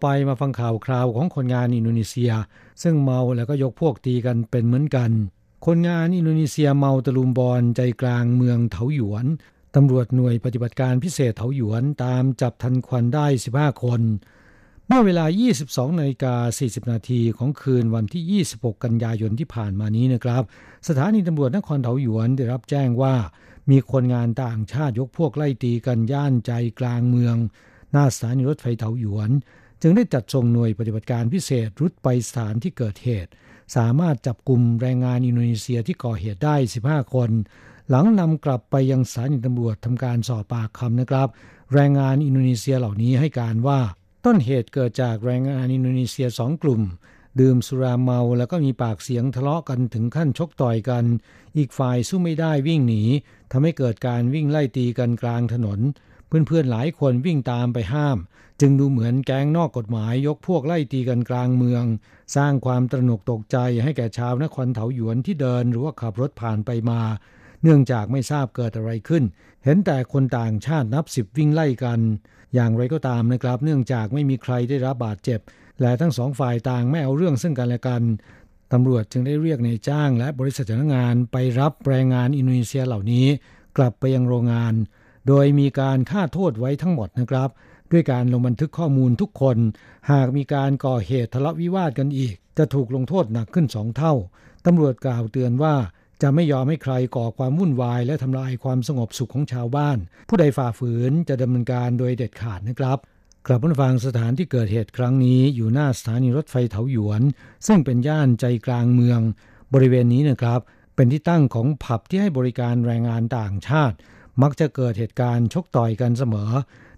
S1: ไปมาฟังข่าวคราวของคนงานอินโดนีเซีย ซึ่งเมาแล้วก็ยกพวกตีกันเป็นเหมือนกัน คนงานอินโดนีเซียเมาตะลุมบอลใจกลางเมืองเถาหยวนตำรวจหน่วยปฏิบัติการพิเศษเถาหยวนตามจับทันควันได้ 15 คน เมื่อเวลา 22นาฬิกา40 นาทีของคืนวันที่ 26 กันยายนที่ผ่านมานี้นะครับ สถานีตำรวจนครเถาหยวนได้รับแจ้งว่า มีคนงานต่างชาติยกพวกไล่ตีกันย่านใจกลางเมือง หน้าสถานีรถไฟเถาหยวน จึงได้จัดส่งหน่วยปฏิบัติการพิเศษรุดไปสถานที่เกิดเหตุ สามารถจับกลุ่มแรงงานอินโดนีเซียที่ก่อเหตุได้ 15 คน หลังนำกลับไปยังสถานีตำรวจทำการสอบปากคำนะครับ แรงงานอินโดนีเซียเหล่านี้ให้การว่า ต้นเหตุเกิดจากแรงงานอินโดนีเซียสองกลุ่ม ดื่มสุราเมาแล้วก็มีปากเสียงทะเลาะกันถึงขั้นชกต่อยกัน อีกฝ่ายสู้ไม่ได้วิ่งหนีทำให้เกิดการวิ่งไล่ตีกันกลางถนน เพื่อนๆหลายคนวิ่งตามไปห้าม จึงดูเหมือนแก๊งนอกกฎหมายยกพวกไล่ตีกันกลางเมือง สร้างความตระหนกตกใจให้แก่ชาวนครเถาหยวนที่เดินหรือว่าขับรถผ่านไปมา เนื่องจากไม่ทราบเกิดอะไรขึ้น เห็นแต่คนต่างชาตินับสิบวิ่งไล่กัน อย่างไรก็ตามนะครับ เนื่องจากไม่มีใครได้รับบาดเจ็บ และทั้งสองฝ่ายต่างไม่เอาเรื่องซึ่งกันและกันตำรวจจึงได้เรียกนายจ้างและบริษัทจ้างงานไปรับแรงงานอินโดนีเซียเหล่านี้ กลับไปยังโรงงาน โดยมีการฆ่าโทษไว้ทั้งหมดนะครับ ด้วยการลงบันทึกข้อมูลทุกคน หากมีการก่อเหตุทะเลาะวิวาทกันอีก จะถูกลงโทษหนักขึ้นสองเท่าตำรวจกล่าวเตือนว่าจะไม่ยอมให้ใครก่อความวุ่นวาย และทำลายความสงบสุขของชาวบ้าน ผู้ใดฝ่าฝืนจะดำเนินการโดยเด็ดขาดนะครับกลับมาฟังสถานที่เกิดเหตุครั้งนี้อยู่หน้าสถานีรถไฟเถาหยวน ซึ่งเป็นย่านใจกลางเมือง บริเวณนี้นะครับ เป็นที่ตั้งของผับที่ให้บริการแรงงานต่างชาติ มักจะเกิดเหตุการณ์ชกต่อยกันเสมอ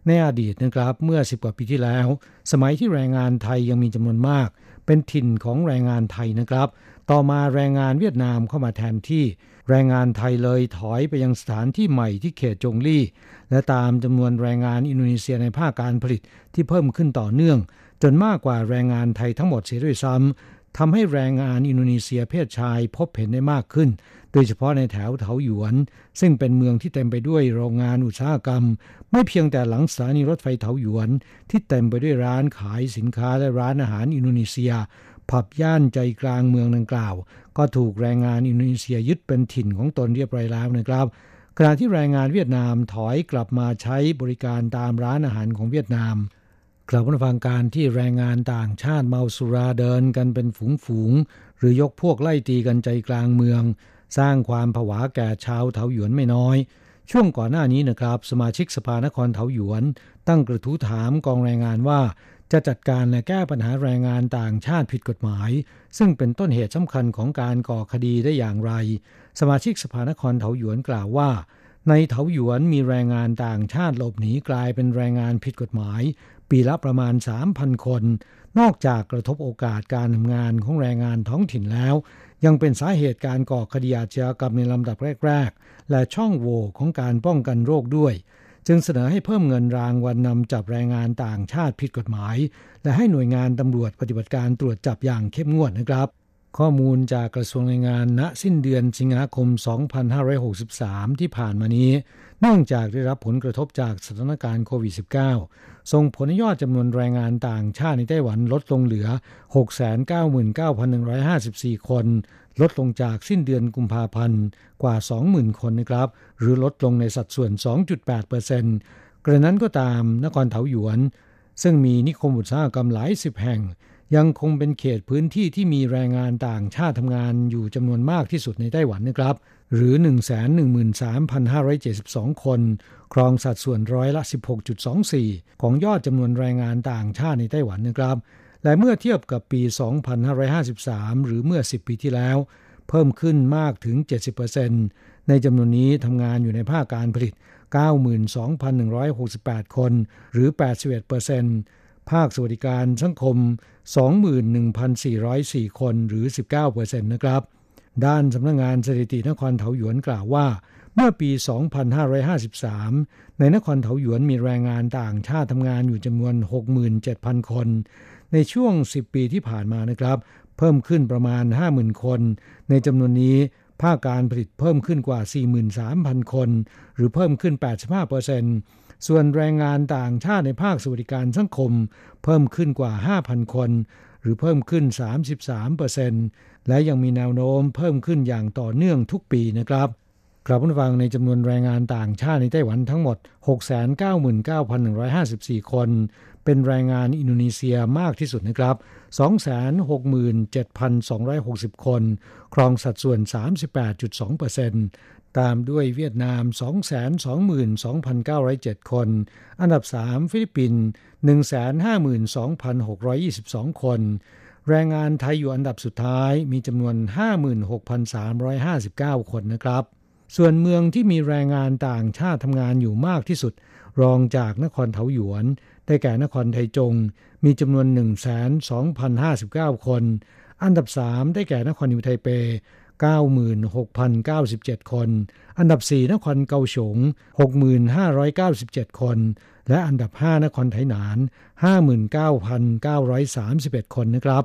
S1: ในอดีตนะครับเมื่อ10กว่าปีที่แล้ว สมัยที่แรงงานไทยยังมีจำนวนมาก เป็นถิ่นของแรงงานไทยนะครับ ต่อมาแรงงานเวียดนามเข้ามาแทนที่ แรงงานไทยเลยถอยไปยังสถานที่ใหม่ที่เขตจงลี่ และตามจำนวนแรงงานอินโดนีเซียในภาคการผลิตที่เพิ่มขึ้นต่อเนื่อง จนมากกว่าแรงงานไทยทั้งหมดเสียด้วยซ้ำทำให้แรงงานอินโดนีเซียเพศชายพบเห็นได้มากขึ้น โดยเฉพาะในแถวเถาหยวน ซึ่งเป็นเมืองที่เต็มไปด้วยโรงงานอุตสาหกรรม ไม่เพียงแต่หลังสถานีรถไฟเถาหยวน ที่เต็มไปด้วยร้านขายสินค้าและร้านอาหารอินโดนีเซีย ผับย่านใจกลางเมืองดังกล่าว ก็ถูกแรงงานอินโดนีเซียยึดเป็นถิ่นของตนเรียบร้อยแล้วนะครับขณะที่แรงงานเวียดนามถอยกลับมาใช้บริการตามร้านอาหารของเวียดนามกลับมาฟังการที่แรงงานต่างชาติเมาสุราเดินกันเป็นฝูงๆ หรือยกพวกไล่ตีกันใจกลางเมือง สร้างความผวาแก่ชาวเถาหยวนไม่น้อย ช่วงก่อนหน้านี้นะครับ สมาชิกสภานครเถาหยวน ตั้งกระทู้ถามกองแรงงานว่าจะจัดการและแก้ปัญหาแรงงานต่างชาติผิดกฎหมาย ซึ่งเป็นต้นเหตุสำคัญของการก่อคดีได้อย่างไร สมาชิกสภานครเถาหยวนกล่าวว่า ในเถาหยวนมีแรงงานต่างชาติหลบหนีกลายเป็นแรงงานผิดกฎหมาย ปีละประมาณ 3,000 คน นอกจากกระทบโอกาสการทำงานของแรงงานท้องถิ่นแล้ว ยังเป็นสาเหตุการก่อคดีอาชญากรรมในลำดับแรก ๆ และช่องโหว่ของการป้องกันโรคด้วย จึงเสนอให้เพิ่มเงินรางวัลนนำจับแรงงานต่างชาติผิดกฎหมาย และให้หน่วยงานตำรวจปฏิบัติการตรวจจับอย่างเข้มงวดนะครับข้อมูลจากกระทรวงแรงงานณสิ้นเดือนสิงหาคม 2563 ที่ผ่านมานี้ เนื่องจากได้รับผลกระทบจากสถานการณ์โควิด -19 ส่งผลให้ยอดจำนวนแรงงานต่างชาติในไต้หวันลดลงเหลือ 699,154 คน ลดลงจากสิ้นเดือนกุมภาพันธ์กว่า 20,000 คนนะครับ หรือลดลงในสัดส่วน 2.8%กระนั้นก็ตามนครเถาหยวน ซึ่งมีนิคมอุตสาหกรรมหลายสิบแห่ง ยังคงเป็นเขตพื้นที่ที่มีแรงงานต่างชาติทำงานอยู่จำนวนมากที่สุดในไต้หวันนะครับ หรือ 113,572 คน ครองสัดส่วนร้อยละ 16.24 ของยอดจำนวนแรงงานต่างชาติในไต้หวันนะครับ และเมื่อเทียบกับปี 2553 หรือเมื่อ 10 ปีที่แล้ว เพิ่มขึ้นมากถึง 70%ในจำนวนนี้ทำงานอยู่ในภาคการผลิต 92,168 คน หรือ 81%ภาคสวัสดิการสังคม 21,404 คนหรือ 19%นะครับ ด้านสำนักงงานสถิตินครเถาหยวนกล่าวว่า เมื่อปี 2553 ในนครเถาหยวนมีแรงงานต่างชาติทำงานอยู่จำนวน 67,000 คน ในช่วง 10 ปีที่ผ่านมานะครับ เพิ่มขึ้นประมาณ 50,000 คน ในจำนวนนี้ภาคการผลิตเพิ่มขึ้นกว่า 43,000 คน หรือเพิ่มขึ้น 85%ส่วนแรงงานต่างชาติในภาคสวัสดิการสังคม เพิ่มขึ้นกว่า 5,000 คน หรือเพิ่มขึ้น 33%และยังมีแนวโน้มเพิ่มขึ้นอย่างต่อเนื่องทุกปีนะครับกลับมาฟังในจำนวนแรงงานต่างชาติในไต้หวันทั้งหมด 699,154 คน เป็นแรงงานอินโดนีเซียมากที่สุดนะครับ 267,260 คน ครองสัดส่วน 38.2% ตามด้วยเวียดนาม 222,907 คน อันดับ 3 ฟิลิปปินส์152,622 คน แรงงานไทยอยู่อันดับสุดท้ายมีจำนวน 56,359 คนนะครับ ส่วนเมืองที่มีแรงงานต่างชาติทำงานอยู่มากที่สุด รองจากนครเทาหยวน ได้แก่นครไทจง มีจำนวน 1,2,059 คน อันดับ 3 ได้แก่นครนิวไทเป 96,097 คน อันดับ 4 นครเกาสง6,597 คน และอันดับ 5 นครไทหนาน 59,931 คนนะครับ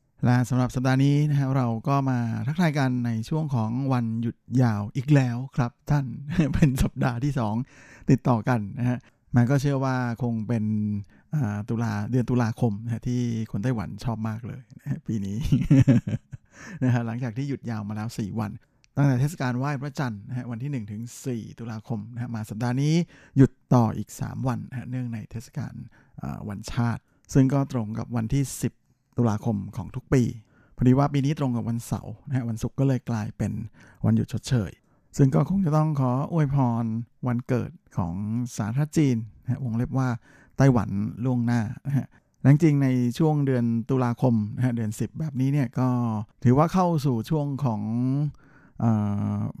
S8: และสำหรับสัปดาห์นี้นะฮะเราก็มาทักทายกันในช่วงของวันหยุดยาวอีกแล้วครับท่าน เป็นสัปดาห์ที่ 2 ติดต่อกันนะฮะมันก็เชื่อว่าคงเป็นตุลาเดือนตุลาคมนะที่คนไต้หวันชอบมากเลยนะปีนี้นะฮะหลังจากที่หยุดยาวมาแล้ว 4 วัน ตั้งแต่เทศกาลไหว้พระจันทร์นะฮะวันที่ 1 ถึง 4 ตุลาคมนะฮะมาสัปดาห์นี้หยุดต่ออีก 3 วันนะฮะเนื่องในเทศกาลวันชาติ ซึ่งก็ตรงกับวันที่ 10 ตุลาคมของทุกปี พอดีว่าปีนี้ตรงกับวันเสาร์นะฮะวันศุกร์ก็เลยกลายเป็นวันหยุดชดเชย ซึ่งก็คงจะต้องขออวยพรวันเกิดของสาธารณจีนนะวงเล็บว่าไต้หวันล่วงหน้านะฮะจริงๆในช่วงเดือนตุลาคมนะฮะเดือน 10 แบบนี้เนี่ยก็ถือว่าเข้าสู่ช่วงของ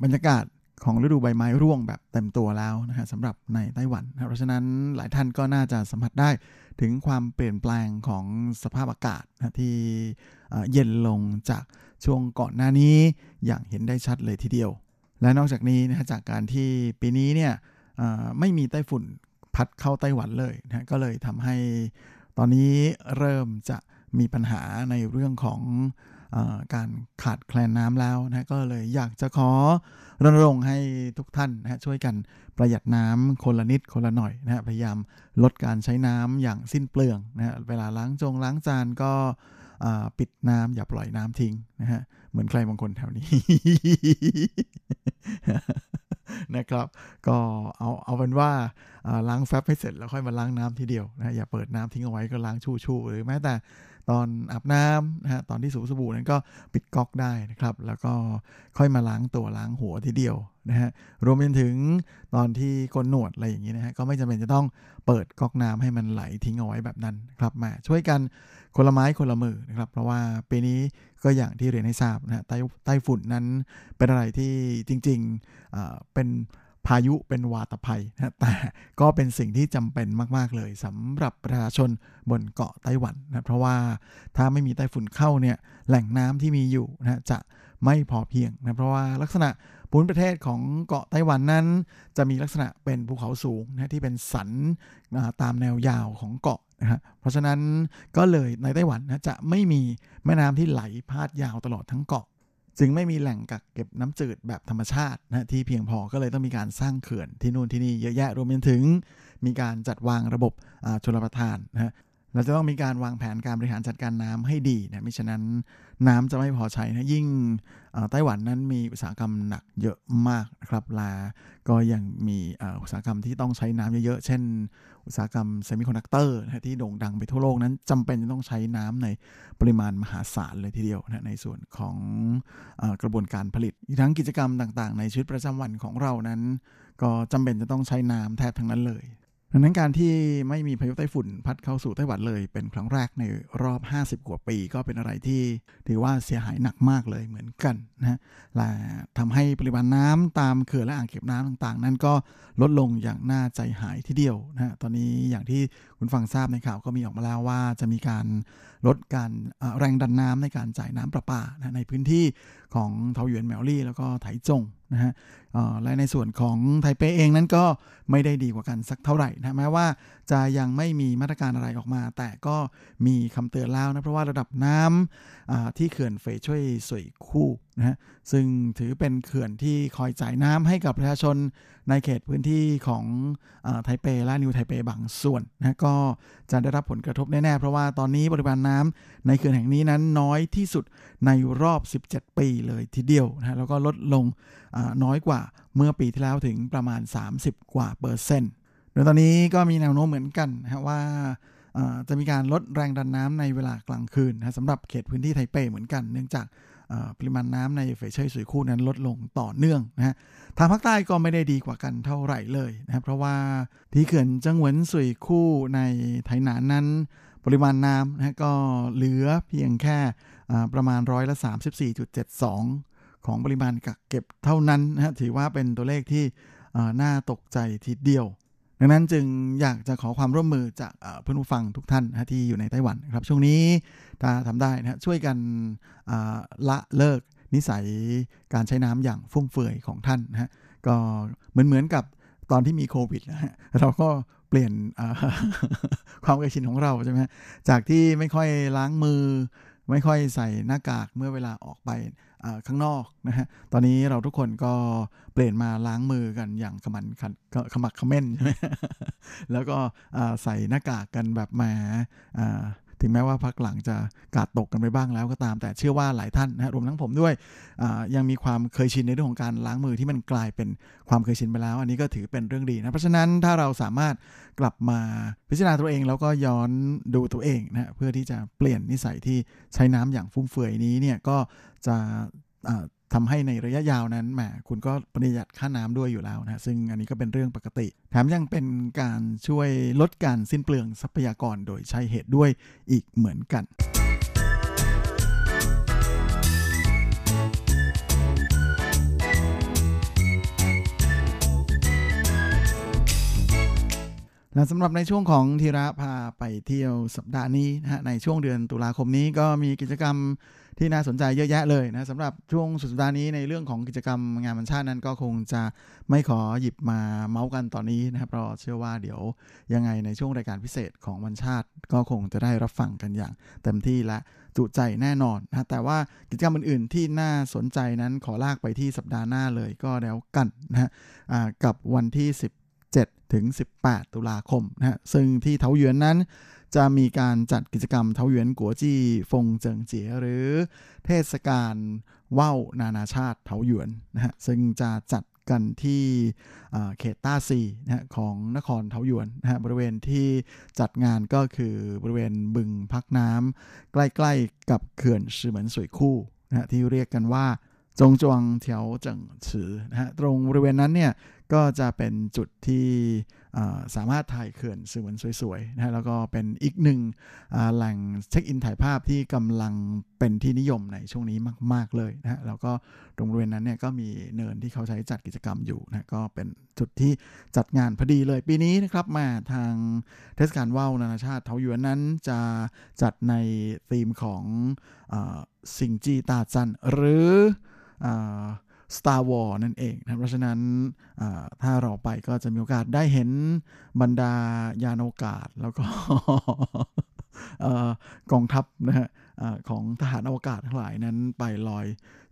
S8: บรรยากาศ ของฤดูใบไม้ร่วงแบบเต็มตัวแล้วนะฮะสำหรับในไต้หวันเพราะฉะนั้นหลายท่านก็น่าจะสัมผัสได้ถึงความเปลี่ยนแปลงของสภาพอากาศนะที่เย็นลงจากช่วงก่อนหน้านี้อย่างเห็นได้ชัดเลยทีเดียว และนอกจากนี้นะจากการที่ปีนี้เนี่ยไม่มีไต้ฝุ่นพัดเข้าไต้หวันเลยนะก็เลยทำให้ตอนนี้เริ่มจะมีปัญหาในเรื่องของ การขาดแคลนน้ำแล้วนะก็เลยอยากจะขอรณรงค์ให้ทุกท่านนะช่วยกันประหยัดน้ำคนละนิดคนละหน่อยนะพยายามลดการใช้น้ำอย่างสิ้นเปลืองนะเวลาล้างจงล้างจานก็ปิดน้ำอย่าปล่อยน้ำทิ้งนะฮะเหมือนใครบางคนแถวนี้นะครับ ก็เอาเอาเป็นว่าล้างแฟบให้เสร็จแล้วค่อยมาล้างน้ำทีเดียวนะอย่าเปิดน้ำทิ้งเอาไว้ก็ล้างชู่ชูหรือแม้แต่ ตอนอาบน้ำนะฮะตอนที่สูบสบู่นั้นก็ปิดก๊อกได้นะครับ แล้วก็ค่อยมาล้างตัวล้างหัวทีเดียวนะฮะรวมไปถึงตอนที่กนหนวดอะไรอย่างนี้นะฮะก็ไม่จำเป็นจะต้องเปิดก๊อกน้ำให้มันไหลทิ้งเอาไว้แบบนั้นครับมาช่วยกันคนละไม้คนละมือนะครับ เพราะว่าปีนี้ก็อย่างที่เรียนให้ทราบนะฮะไต้ไต้ฝุ่นนั้นเป็นอะไรที่จริงๆเป็น พายุเป็นวาตภัยนะแต่ก็เป็นสิ่งที่จำเป็นมาก ๆ เลยสำหรับประชาชนบนเกาะไต้หวันนะเพราะว่าถ้าไม่มีไต้ฝุ่นเข้าเนี่ยแหล่งน้ำที่มีอยู่นะจะไม่พอเพียงนะเพราะว่าลักษณะภูมิประเทศของเกาะไต้หวันนั้น จะมีลักษณะเป็นภูเขาสูงนะที่เป็นสันตามแนวยาวของเกาะนะฮะเพราะฉะนั้นก็เลยในไต้หวันนะจะไม่มีแม่น้ำที่ไหลพาดยาวตลอดทั้งเกาะ จึงไม่มีแหล่งกักเก็บน้ำจืดแบบธรรมชาตินะที่เพียงพอก็เลยต้องมีการสร้างเขื่อนที่นู่นที่นี่เยอะแยะรวมไปถึง มีการจัดวางระบบชลประทานนะ เราจะต้องมีการวางแผนการบริหารจัดการน้ำให้ดีนะมิฉะนั้นน้ำจะไม่พอใช้นะยิ่งไต้หวันนั้นมีอุตสาหกรรมหนักเยอะมากนะครับแล้วก็ยังมีอุตสาหกรรมที่ต้องใช้น้ำเยอะๆ เช่น อุตสาหกรรมเซมิคอนดักเตอร์นะที่โด่งดังไปทั่วโลกนั้นจำเป็นจะต้องใช้น้ำในปริมาณมหาศาลเลยทีเดียวนะในส่วนของอกระบวนการผลิตทั้งกิจกรรมต่างๆ ในชีวิตประจำวันของเรานั้น ก็จำเป็นจะต้องใช้น้ำแทบทั้งนั้นเลย ดังนั้นการที่ไม่มีพายุไต้ฝุ่นพัดเข้าสู่ไต้หวันเลยเป็นครั้งแรกในรอบ 50 กว่าปีก็เป็นอะไรที่ถือว่าเสียหายหนักมากเลยเหมือนกันนะและทำให้ปริมาณน้ำตามเขื่อนและอ่างเก็บน้ำต่างๆ นั้นก็ลดลงอย่างน่าใจหายทีเดียวนะตอนนี้อย่างที่คุณฟังทราบในข่าวก็มีออกมาแล้วว่าจะมีการลดการแรงดันน้ำในการจ่ายน้ำประปานะในพื้นที่ ของเทาหยวนแมวลี่แล้วก็ไถจงนะฮะและในส่วนของไทเปเองนั้นก็ไม่ได้ดีกว่ากันสักเท่าไหร่นะแม้ว่าจะยังไม่มีมาตรการอะไรออกมา แต่ก็มีคำเตือนแล้วนะเพราะว่าระดับน้ำที่เขื่อนเฟยช่วยสวยคู่นะซึ่งถือเป็นเขื่อนที่คอยจ่ายน้ำให้กับประชาชนในเขตพื้นที่ของไทเปและนิวไทเปบางส่วนนะก็จะได้รับผลกระทบแน่ ๆ เพราะว่าตอนนี้ปริมาณน้ำในเขื่อนแห่งนี้นั้นน้อยที่สุดในรอบ 17 ปีเลยทีเดียวนะแล้วก็ลดลงน้อยกว่าเมื่อปีที่แล้วถึงประมาณ 30 กว่าเปอร์เซ็นต์โดยตอนนี้ก็มีแนวโน้มเหมือนกันนะว่าจะมีการลดแรงดันน้ำในเวลากลางคืนนะสำหรับเขตพื้นที่ไทเปเหมือนกัน เนื่องจาก ปริมาณน้ำในเฟยเชยสุยคู่นั้นลดลงต่อเนื่องนะฮะทางภาคใต้ก็ไม่ได้ดีกว่ากันเท่าไหร่เลยนะครับเพราะว่าที่เขื่อนจังหวนสุยคู่ในไทหนานนั้น ปริมาณน้ำนะก็เหลือเพียงแค่ประมาณร้อยละ34.72 ของปริมาณกักเก็บเท่านั้นนะฮะถือว่าเป็นตัวเลขที่น่าตกใจทีเดียว ดังนั้นจึงอยากจะขอความร่วมมือจากเพื่อนผู้ฟังทุกท่านนะที่อยู่ในไต้หวันครับช่วงนี้ ถ้าทำได้นะช่วยกันละเลิกนิสัยการใช้น้ำอย่างฟุ่มเฟือยของท่านนะฮะก็เหมือนเหมือนกับตอนที่มีโควิดนะฮะเราก็เปลี่ยนความเคยชินของเราใช่ไหมจากที่ไม่ค่อยล้างมือ ไม่ค่อยใส่หน้ากากเมื่อเวลาออกไปข้างนอกนะฮะตอนนี้เราทุกคนก็เปลี่ยนมาล้างมือกันอย่างขมันขมักขม้นใช่ไหมแล้วก็ใส่หน้ากากกันแบบแหม ถึงแม้ว่าพักหลังจะกาดตกกันไปบ้างแล้วก็ตาม แต่เชื่อว่าหลายท่านนะรวมทั้งผมด้วยยังมีความเคยชินในเรื่องของการล้างมือที่มันกลายเป็นความเคยชินไปแล้ว อันนี้ก็ถือเป็นเรื่องดีนะเพราะฉะนั้นถ้าเราสามารถกลับมาพิจารณาตัวเองแล้วก็ย้อนดูตัวเองนะเพื่อที่จะเปลี่ยนนิสัยที่ใช้น้ำอย่างฟุ่มเฟือยนี้เนี่ยก็จะ ทำให้ในระยะยาวนั้นแหมคุณก็ประหยัดค่าน้ำด้วยอยู่แล้วนะซึ่งอันนี้ก็เป็นเรื่องปกติ แถมยังเป็นการช่วยลดการสิ้นเปลืองทรัพยากรโดยใช้เหตุด้วยอีกเหมือนกันและสำหรับในช่วงของธีระพาไปเที่ยวสัปดาห์นี้นะฮะในช่วงเดือนตุลาคมนี้ก็มีกิจกรรม ที่น่าสนใจเยอะแยะเลยนะสำหรับช่วงสุดสัปดาห์นี้ในเรื่องของกิจกรรมงานวันชาตินั้นก็คงจะไม่ขอหยิบมาเมาส์กันตอนนี้นะครับเพราะเชื่อว่าเดี๋ยวยังไงในช่วงรายการพิเศษของวันชาติก็คงจะได้รับฟังกันอย่างเต็มที่และจุใจแน่นอนนะแต่ว่ากิจกรรมอื่น ๆ ที่น่าสนใจนั้นขอลากไปที่สัปดาห์หน้าเลยก็แล้วกันนะฮะกับวันที่17ถึง 18 ตุลาคมนะฮะซึ่งที่เทาหยวนนั้น จะมีการจัดกิจกรรมเทาหยวนกัวจี้ฟงเจิงเจียหรือเทศกาลว่าวนานาชาติเทาหยวนนะฮะซึ่งจะจัดกันที่เขตต้าซีนะฮะของนครเทาหยวนนะฮะบริเวณที่จัดงานก็คือบริเวณบึงพักน้ำใกล้ๆกับเขื่อนชื่อเหมือนสวยคู่นะฮะที่เรียกกันว่าจงจวงเถียวเจิงฉือนะฮะตรงบริเวณนั้นเนี่ยก็จะเป็นจุดที่ สามารถถ่ายเขื่อนสวนสวยๆนะฮะแล้วก็เป็นอีกหนึ่งแหล่งเช็คอินถ่ายภาพที่กำลังเป็นที่นิยมในช่วงนี้มาก ๆเลยนะฮะแล้วก็ตรงบริเวณนั้นเนี่ยก็มีเนินที่เขาใช้จัดกิจกรรมอยู่นะก็เป็นจุดที่จัดงานพอดีเลยปีนี้นะครับมาทางเทศกาลว่าวนานาชาติเทาหยวนนั้นจะจัดในธีมของสิงจีตาจันหรือ Star War นั่นเองนะเพราะฉะนั้นถ้าเราไปก็จะมีโอกาสได้เห็นบรรดายานอวกาศแล้วก็กองทัพนะฮะ ของทหารอวกาศทั้งหลายนั้นไปลอย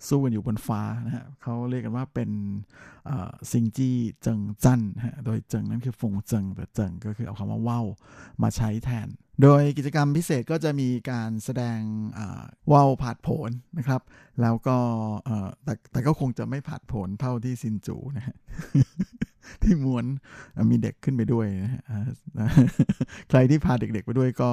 S8: สู้กันอยู่บนฟ้านะฮะเขาเรียกกันว่าเป็นซิงจี้เจิงจันฮะโดยเจิงนั้นคือฟงเจิงแต่เจิงก็คือเอาคำว่าว่าวมาใช้แทน โดยกิจกรรมพิเศษก็จะมีการแสดงว่าวผาดโผนนะครับ แล้วก็แต่แต่ก็คงจะไม่ผาดโผนเท่าที่ซินจูนะฮะที่ม้วนมีเด็กขึ้นไปด้วยนะฮะใครที่พาเด็กๆไปด้วยก็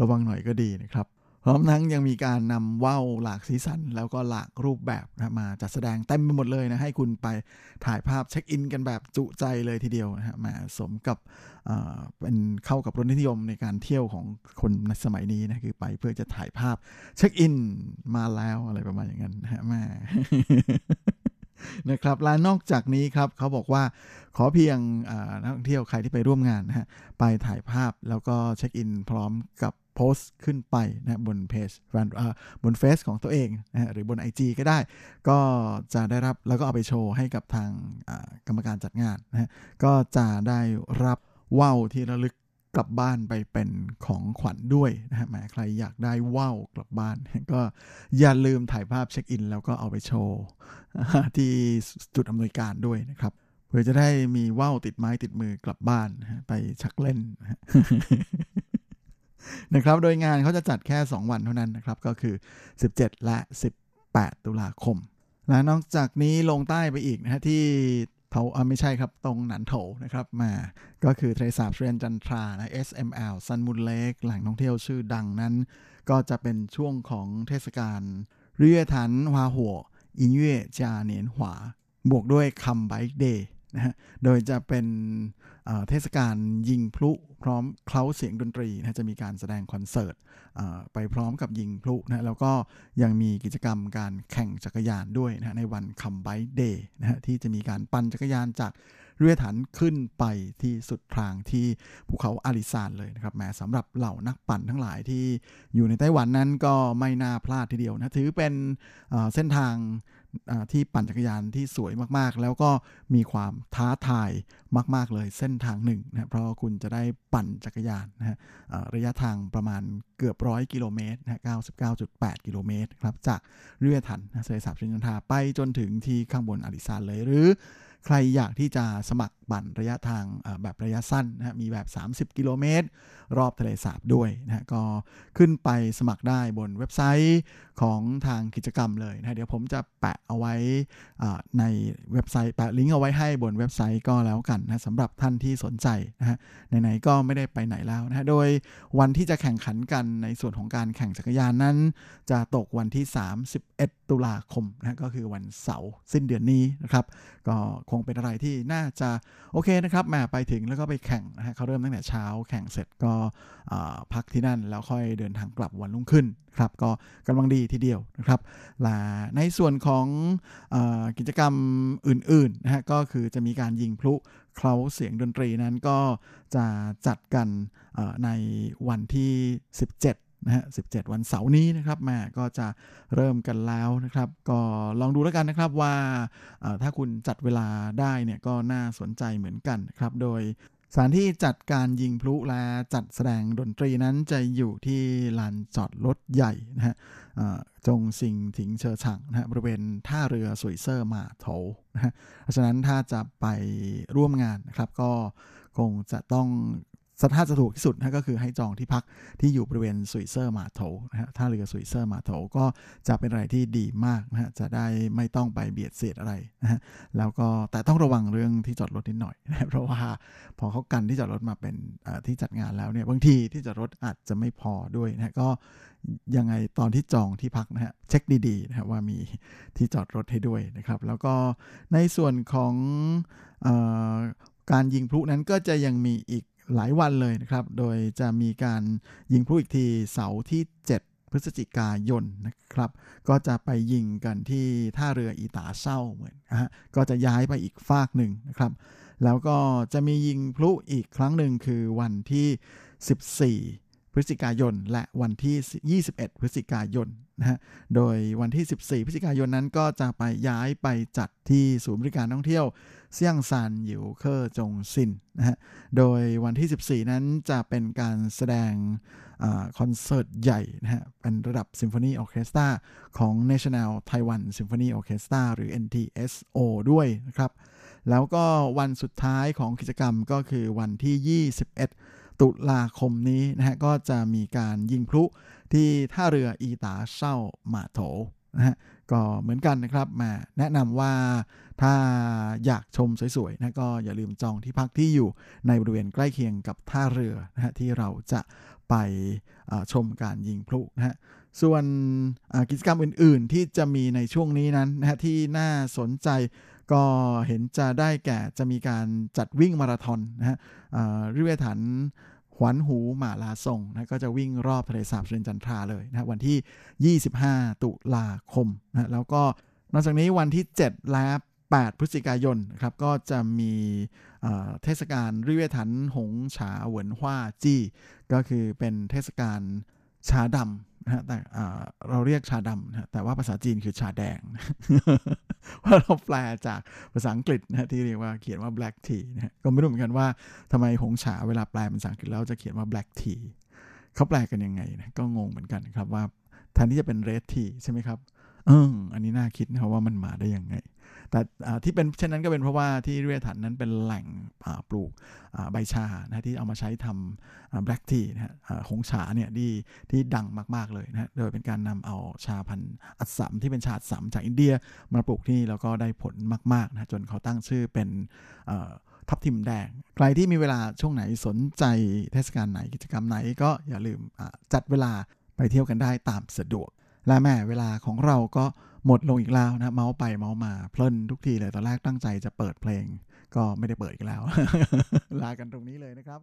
S8: ระวังหน่อยก็ดีนะครับ พร้อมทั้งยังมีการนำว่าวหลากสีสัน แล้วก็หลากรูปแบบนะมาจัดแสดงเต็มไปหมดเลยนะให้คุณไปถ่ายภาพเช็คอินกันแบบจุใจเลยทีเดียวนะฮะมาสมกับเป็นเข้ากับรสนิยมในการเที่ยวของคนในสมัยนี้นะคือไปเพื่อจะถ่ายภาพเช็คอินมาแล้วอะไรประมาณอย่างนั้นนะฮะแม่นะครับและนอกจากนี้ครับเขาบอกว่าขอเพียงนักท่องเที่ยวใครที่ไปร่วมงานนะฮะไปถ่ายภาพแล้วก็เช็คอินพร้อมกับ โพสต์ขึ้นไปนะบนเพจบนเฟซของตัวเองนะหรือบน IG ก็ได้ ก็จะได้รับแล้วก็เอาไปโชว์ให้กับทางกรรมการจัดงานนะก็จะได้รับว่าวที่ระลึกกลับบ้านไปเป็นของขวัญด้วยนะฮะแหมใครอยากได้ว่าวกลับบ้าน ก็อย่าลืมถ่ายภาพเช็คอิน แล้วก็เอาไปโชว์ที่จุดอำนวยการด้วยนะครับเพื่อจะได้มีว่าวติดไม้ติดมือกลับบ้านไปชักเล่น นะครับ โดยงานเขาจะจัดแค่ 2 วันเท่านั้นนะครับ ก็คือ 17 และ 18 ตุลาคม และนอกจากนี้ลงใต้ไปอีกนะฮะที่เทาไม่ใช่ครับ ตรงหนันโถนะครับมา ก็คือทะเลสาบเรียนจันทรานะ SML ซันมุนเลกแหล่งท่องเที่ยวชื่อดังนั้น ก็จะเป็นช่วงของเทศกาลเรียถันฮวาหัวอินเย่จาเนียนหวา บวกด้วยคัมไบเดย์ นะฮะโดยจะเป็นเทศกาลยิงพลุพร้อมเคล้าเสียงดนตรีนะจะมีการแสดงคอนเสิร์ตไปพร้อมกับยิงพลุนะแล้วก็ยังมีกิจกรรมการแข่งจักรยานด้วยนะในวันคัมไบเดย์นะฮะที่จะมีการปั่นจักรยานจากเรือถันขึ้นไปที่สุดทางที่ภูเขาอาริซานเลยนะครับแม้สำหรับเหล่านักปั่นทั้งหลายที่อยู่ในไต้หวันนั้นก็ไม่น่าพลาดทีเดียวนะถือเป็นเส้นทาง ที่ปั่นจักรยานที่สวยมากๆ แล้วก็มีความท้าทายมาก ๆ เลยเส้นทางหนึ่งนะเพราะคุณจะได้ปั่นจักรยานนะฮะระยะทางประมาณเกือบร้อยกิโลเมตรนะ99.8 กิโลเมตรครับจากเรือถันนะเซสาบชินทาไปจนถึงที่ข้างบนอาริซานเลยหรือใครอยากที่จะสมัครบั่นระยะทางแบบระยะสั้นนะมีแบบ 30 กิโลเมตรรอบทะเลสาบด้วยนะก็ขึ้นไปสมัครได้บนเว็บไซต์ของทางกิจกรรมเลยนะเดี๋ยวผมจะแปะเอาไว้ในเว็บไซต์แปะลิงก์เอาไว้ให้บนเว็บไซต์ก็แล้วกันนะสำหรับท่านที่สนใจนะฮะไหนๆก็ไม่ได้ไปไหนแล้วนะโดยวันที่จะแข่งขันกันในส่วนของการแข่งจักรยานนั้น จะตกวันที่ 31 ตุลาคมนะก็คือวันเสาร์สิ้นเดือนนี้นะครับ ก็คงเป็นอะไรที่น่าจะโอเคนะครับมาไปถึงแล้วก็ไปแข่งนะฮะเขาเริ่มตั้งแต่เช้าแข่งเสร็จก็พักที่นั่นแล้วค่อยเดินทางกลับวันรุ่งขึ้นครับก็กำลังดีทีเดียวนะครับและในส่วนของอกิจกรรมอื่นๆนะฮะก็คือจะมีการยิงพลุเคล้าเสียงดนตรีนั้นก็จะจัดกันในวันที่ 17นะฮะ17 วันเสาร์นี้นะครับแม่ก็จะเริ่มกันแล้วนะครับ ก็ลองดูแล้วกันนะครับว่าถ้าคุณจัดเวลาได้เนี่ยก็น่าสนใจเหมือนกันครับ โดย สถานที่จัดการยิงพลุและจัดแสดงดนตรีนั้นจะอยู่ที่ลานจอดรถใหญ่นะฮะจงซิงถิงเชอฉังนะฮะบริเวณท่าเรือสุยเซอร์มาโถนะฮะเพราะฉะนั้นถ้าจะไปร่วมงานนะครับก็คงจะต้อง ถ้าจะถูกที่สุดนะก็คือให้จองที่พักที่อยู่บริเวณสุยเซอร์มาโถนะฮะท่าเรือสุยเซอร์มาโถก็จะเป็นอะไรที่ดีมากนะฮะจะได้ไม่ต้องไปเบียดเสียดอะไรนะฮะแล้วก็แต่ต้องระวังเรื่องที่จอดรถนิดหน่อยนะเพราะว่าพอเขากันที่จอดรถมาเป็นที่จัดงานแล้วเนี่ยบางทีที่จอดรถอาจจะไม่พอด้วยนะก็ยังไงตอนที่จองที่พักนะฮะเช็คดีๆนะว่ามีที่จอดรถให้ด้วยนะครับ แล้วก็ในส่วนของอการยิงพลุนั้นก็จะยังมีอีก หลายวันเลยนะครับ โดยจะมีการยิงพลุอีกทีเสาร์ที่ 7 พฤศจิกายนนะครับ ก็จะไปยิงกันที่ท่าเรืออีตาเศร้าเหมือนนะฮะก็จะย้ายไปอีกฟากหนึ่งนะครับ แล้วก็จะมียิงพลุอีกครั้งหนึ่งคือวันที่ 14พฤศจิกายนและวันที่ 21 พฤศจิกายนนะฮะ โดยวันที่ 14 พฤศจิกายนนั้นก็จะไปย้ายไปจัดที่ศูนย์บริการท่องเที่ยว เซี่ยงซานหยิวเคอร์จงซินนะฮะ โดยวันที่ 14 นั้นจะเป็นการแสดงคอนเสิร์ตใหญ่นะฮะ เป็นระดับซิมโฟนีออเคสตราของ National Taiwan Symphony Orchestra หรือ NTSO ด้วยนะครับ แล้วก็วันสุดท้ายของกิจกรรมก็คือวันที่ 21 ตุลาคมนี้นะฮะ ก็จะมีการยิงพลุที่ท่าเรืออีตาเช่ามาโถนะฮะ ก็เหมือนกันนะครับมาแนะนำว่าถ้าอยากชมสวยๆนะก็อย่าลืมจองที่พักที่อยู่ในบริเวณใกล้เคียงกับท่าเรือนะฮะที่เราจะไปชมการยิงพลุนะฮะส่วนกิจกรรมอื่นๆที่จะมีในช่วงนี้นั้นนะฮะที่น่าสนใจก็เห็นจะได้แก่จะมีการจัดวิ่งมาราธอนนะฮะริเวถัน หวนหูหมาลาส่งนะก็จะวิ่งรอบทะเลสาบเชิญจันทราเลยนะวันที่ 25 ตุลาคมนะแล้วก็นอกจากนี้วันที่ 7 และ 8 พฤศจิกายนครับก็จะมีเทศกาลริเวถันหงฉาเหวินฮว่าจี้ ก็คือเป็นเทศกาลชาดำ นะฮะแต่เราเรียกชาดำนะแต่ว่าภาษาจีนคือชาแดงว่าเราแปลจากภาษาอังกฤษนะที่เรียกว่าเขียนว่า black tea นะก็ไม่รู้เหมือนกันว่าทำไมหงฉาเวลาแปลเป็นภาษาอังกฤษแล้วจะเขียนว่า black tea เขาแปลกันยังไงนะก็งงเหมือนกันครับว่าแทนที่จะเป็น red tea ใช่ไหมครับเอออันนี้น่าคิดนะครับว่ามันมาได้ยังไง แต่ที่เป็นเช่นนั้นก็เป็นเพราะว่าที่เรียถันนั้นเป็นแหล่งปลูกใบชานะที่เอามาใช้ทำแบล็กทีนะฮะหงฉาเนี่ยที่ที่ดังมากๆเลยนะโดยเป็นการนำเอาชาพันธุ์อัสสัมที่เป็นชาอัสสัมจากอินเดียมาปลูกที่แล้วก็ได้ผลมากๆนะจนเขาตั้งชื่อเป็นทับทิมแดง ใครที่มีเวลาช่วงไหนสนใจเทศกาลไหนกิจกรรมไหนก็อย่าลืมจัดเวลาไปเที่ยวกันได้ตามสะดวก และแม่เวลาของเราก็ หมดลงอีกแล้วนะเมาส์ไปเมาส์มาเพลินทุกทีเลยตอนแรกตั้งใจจะเปิดเพลง ก็ไม่ได้เปิดอีกแล้ว ลากันตรงนี้เลยนะครับ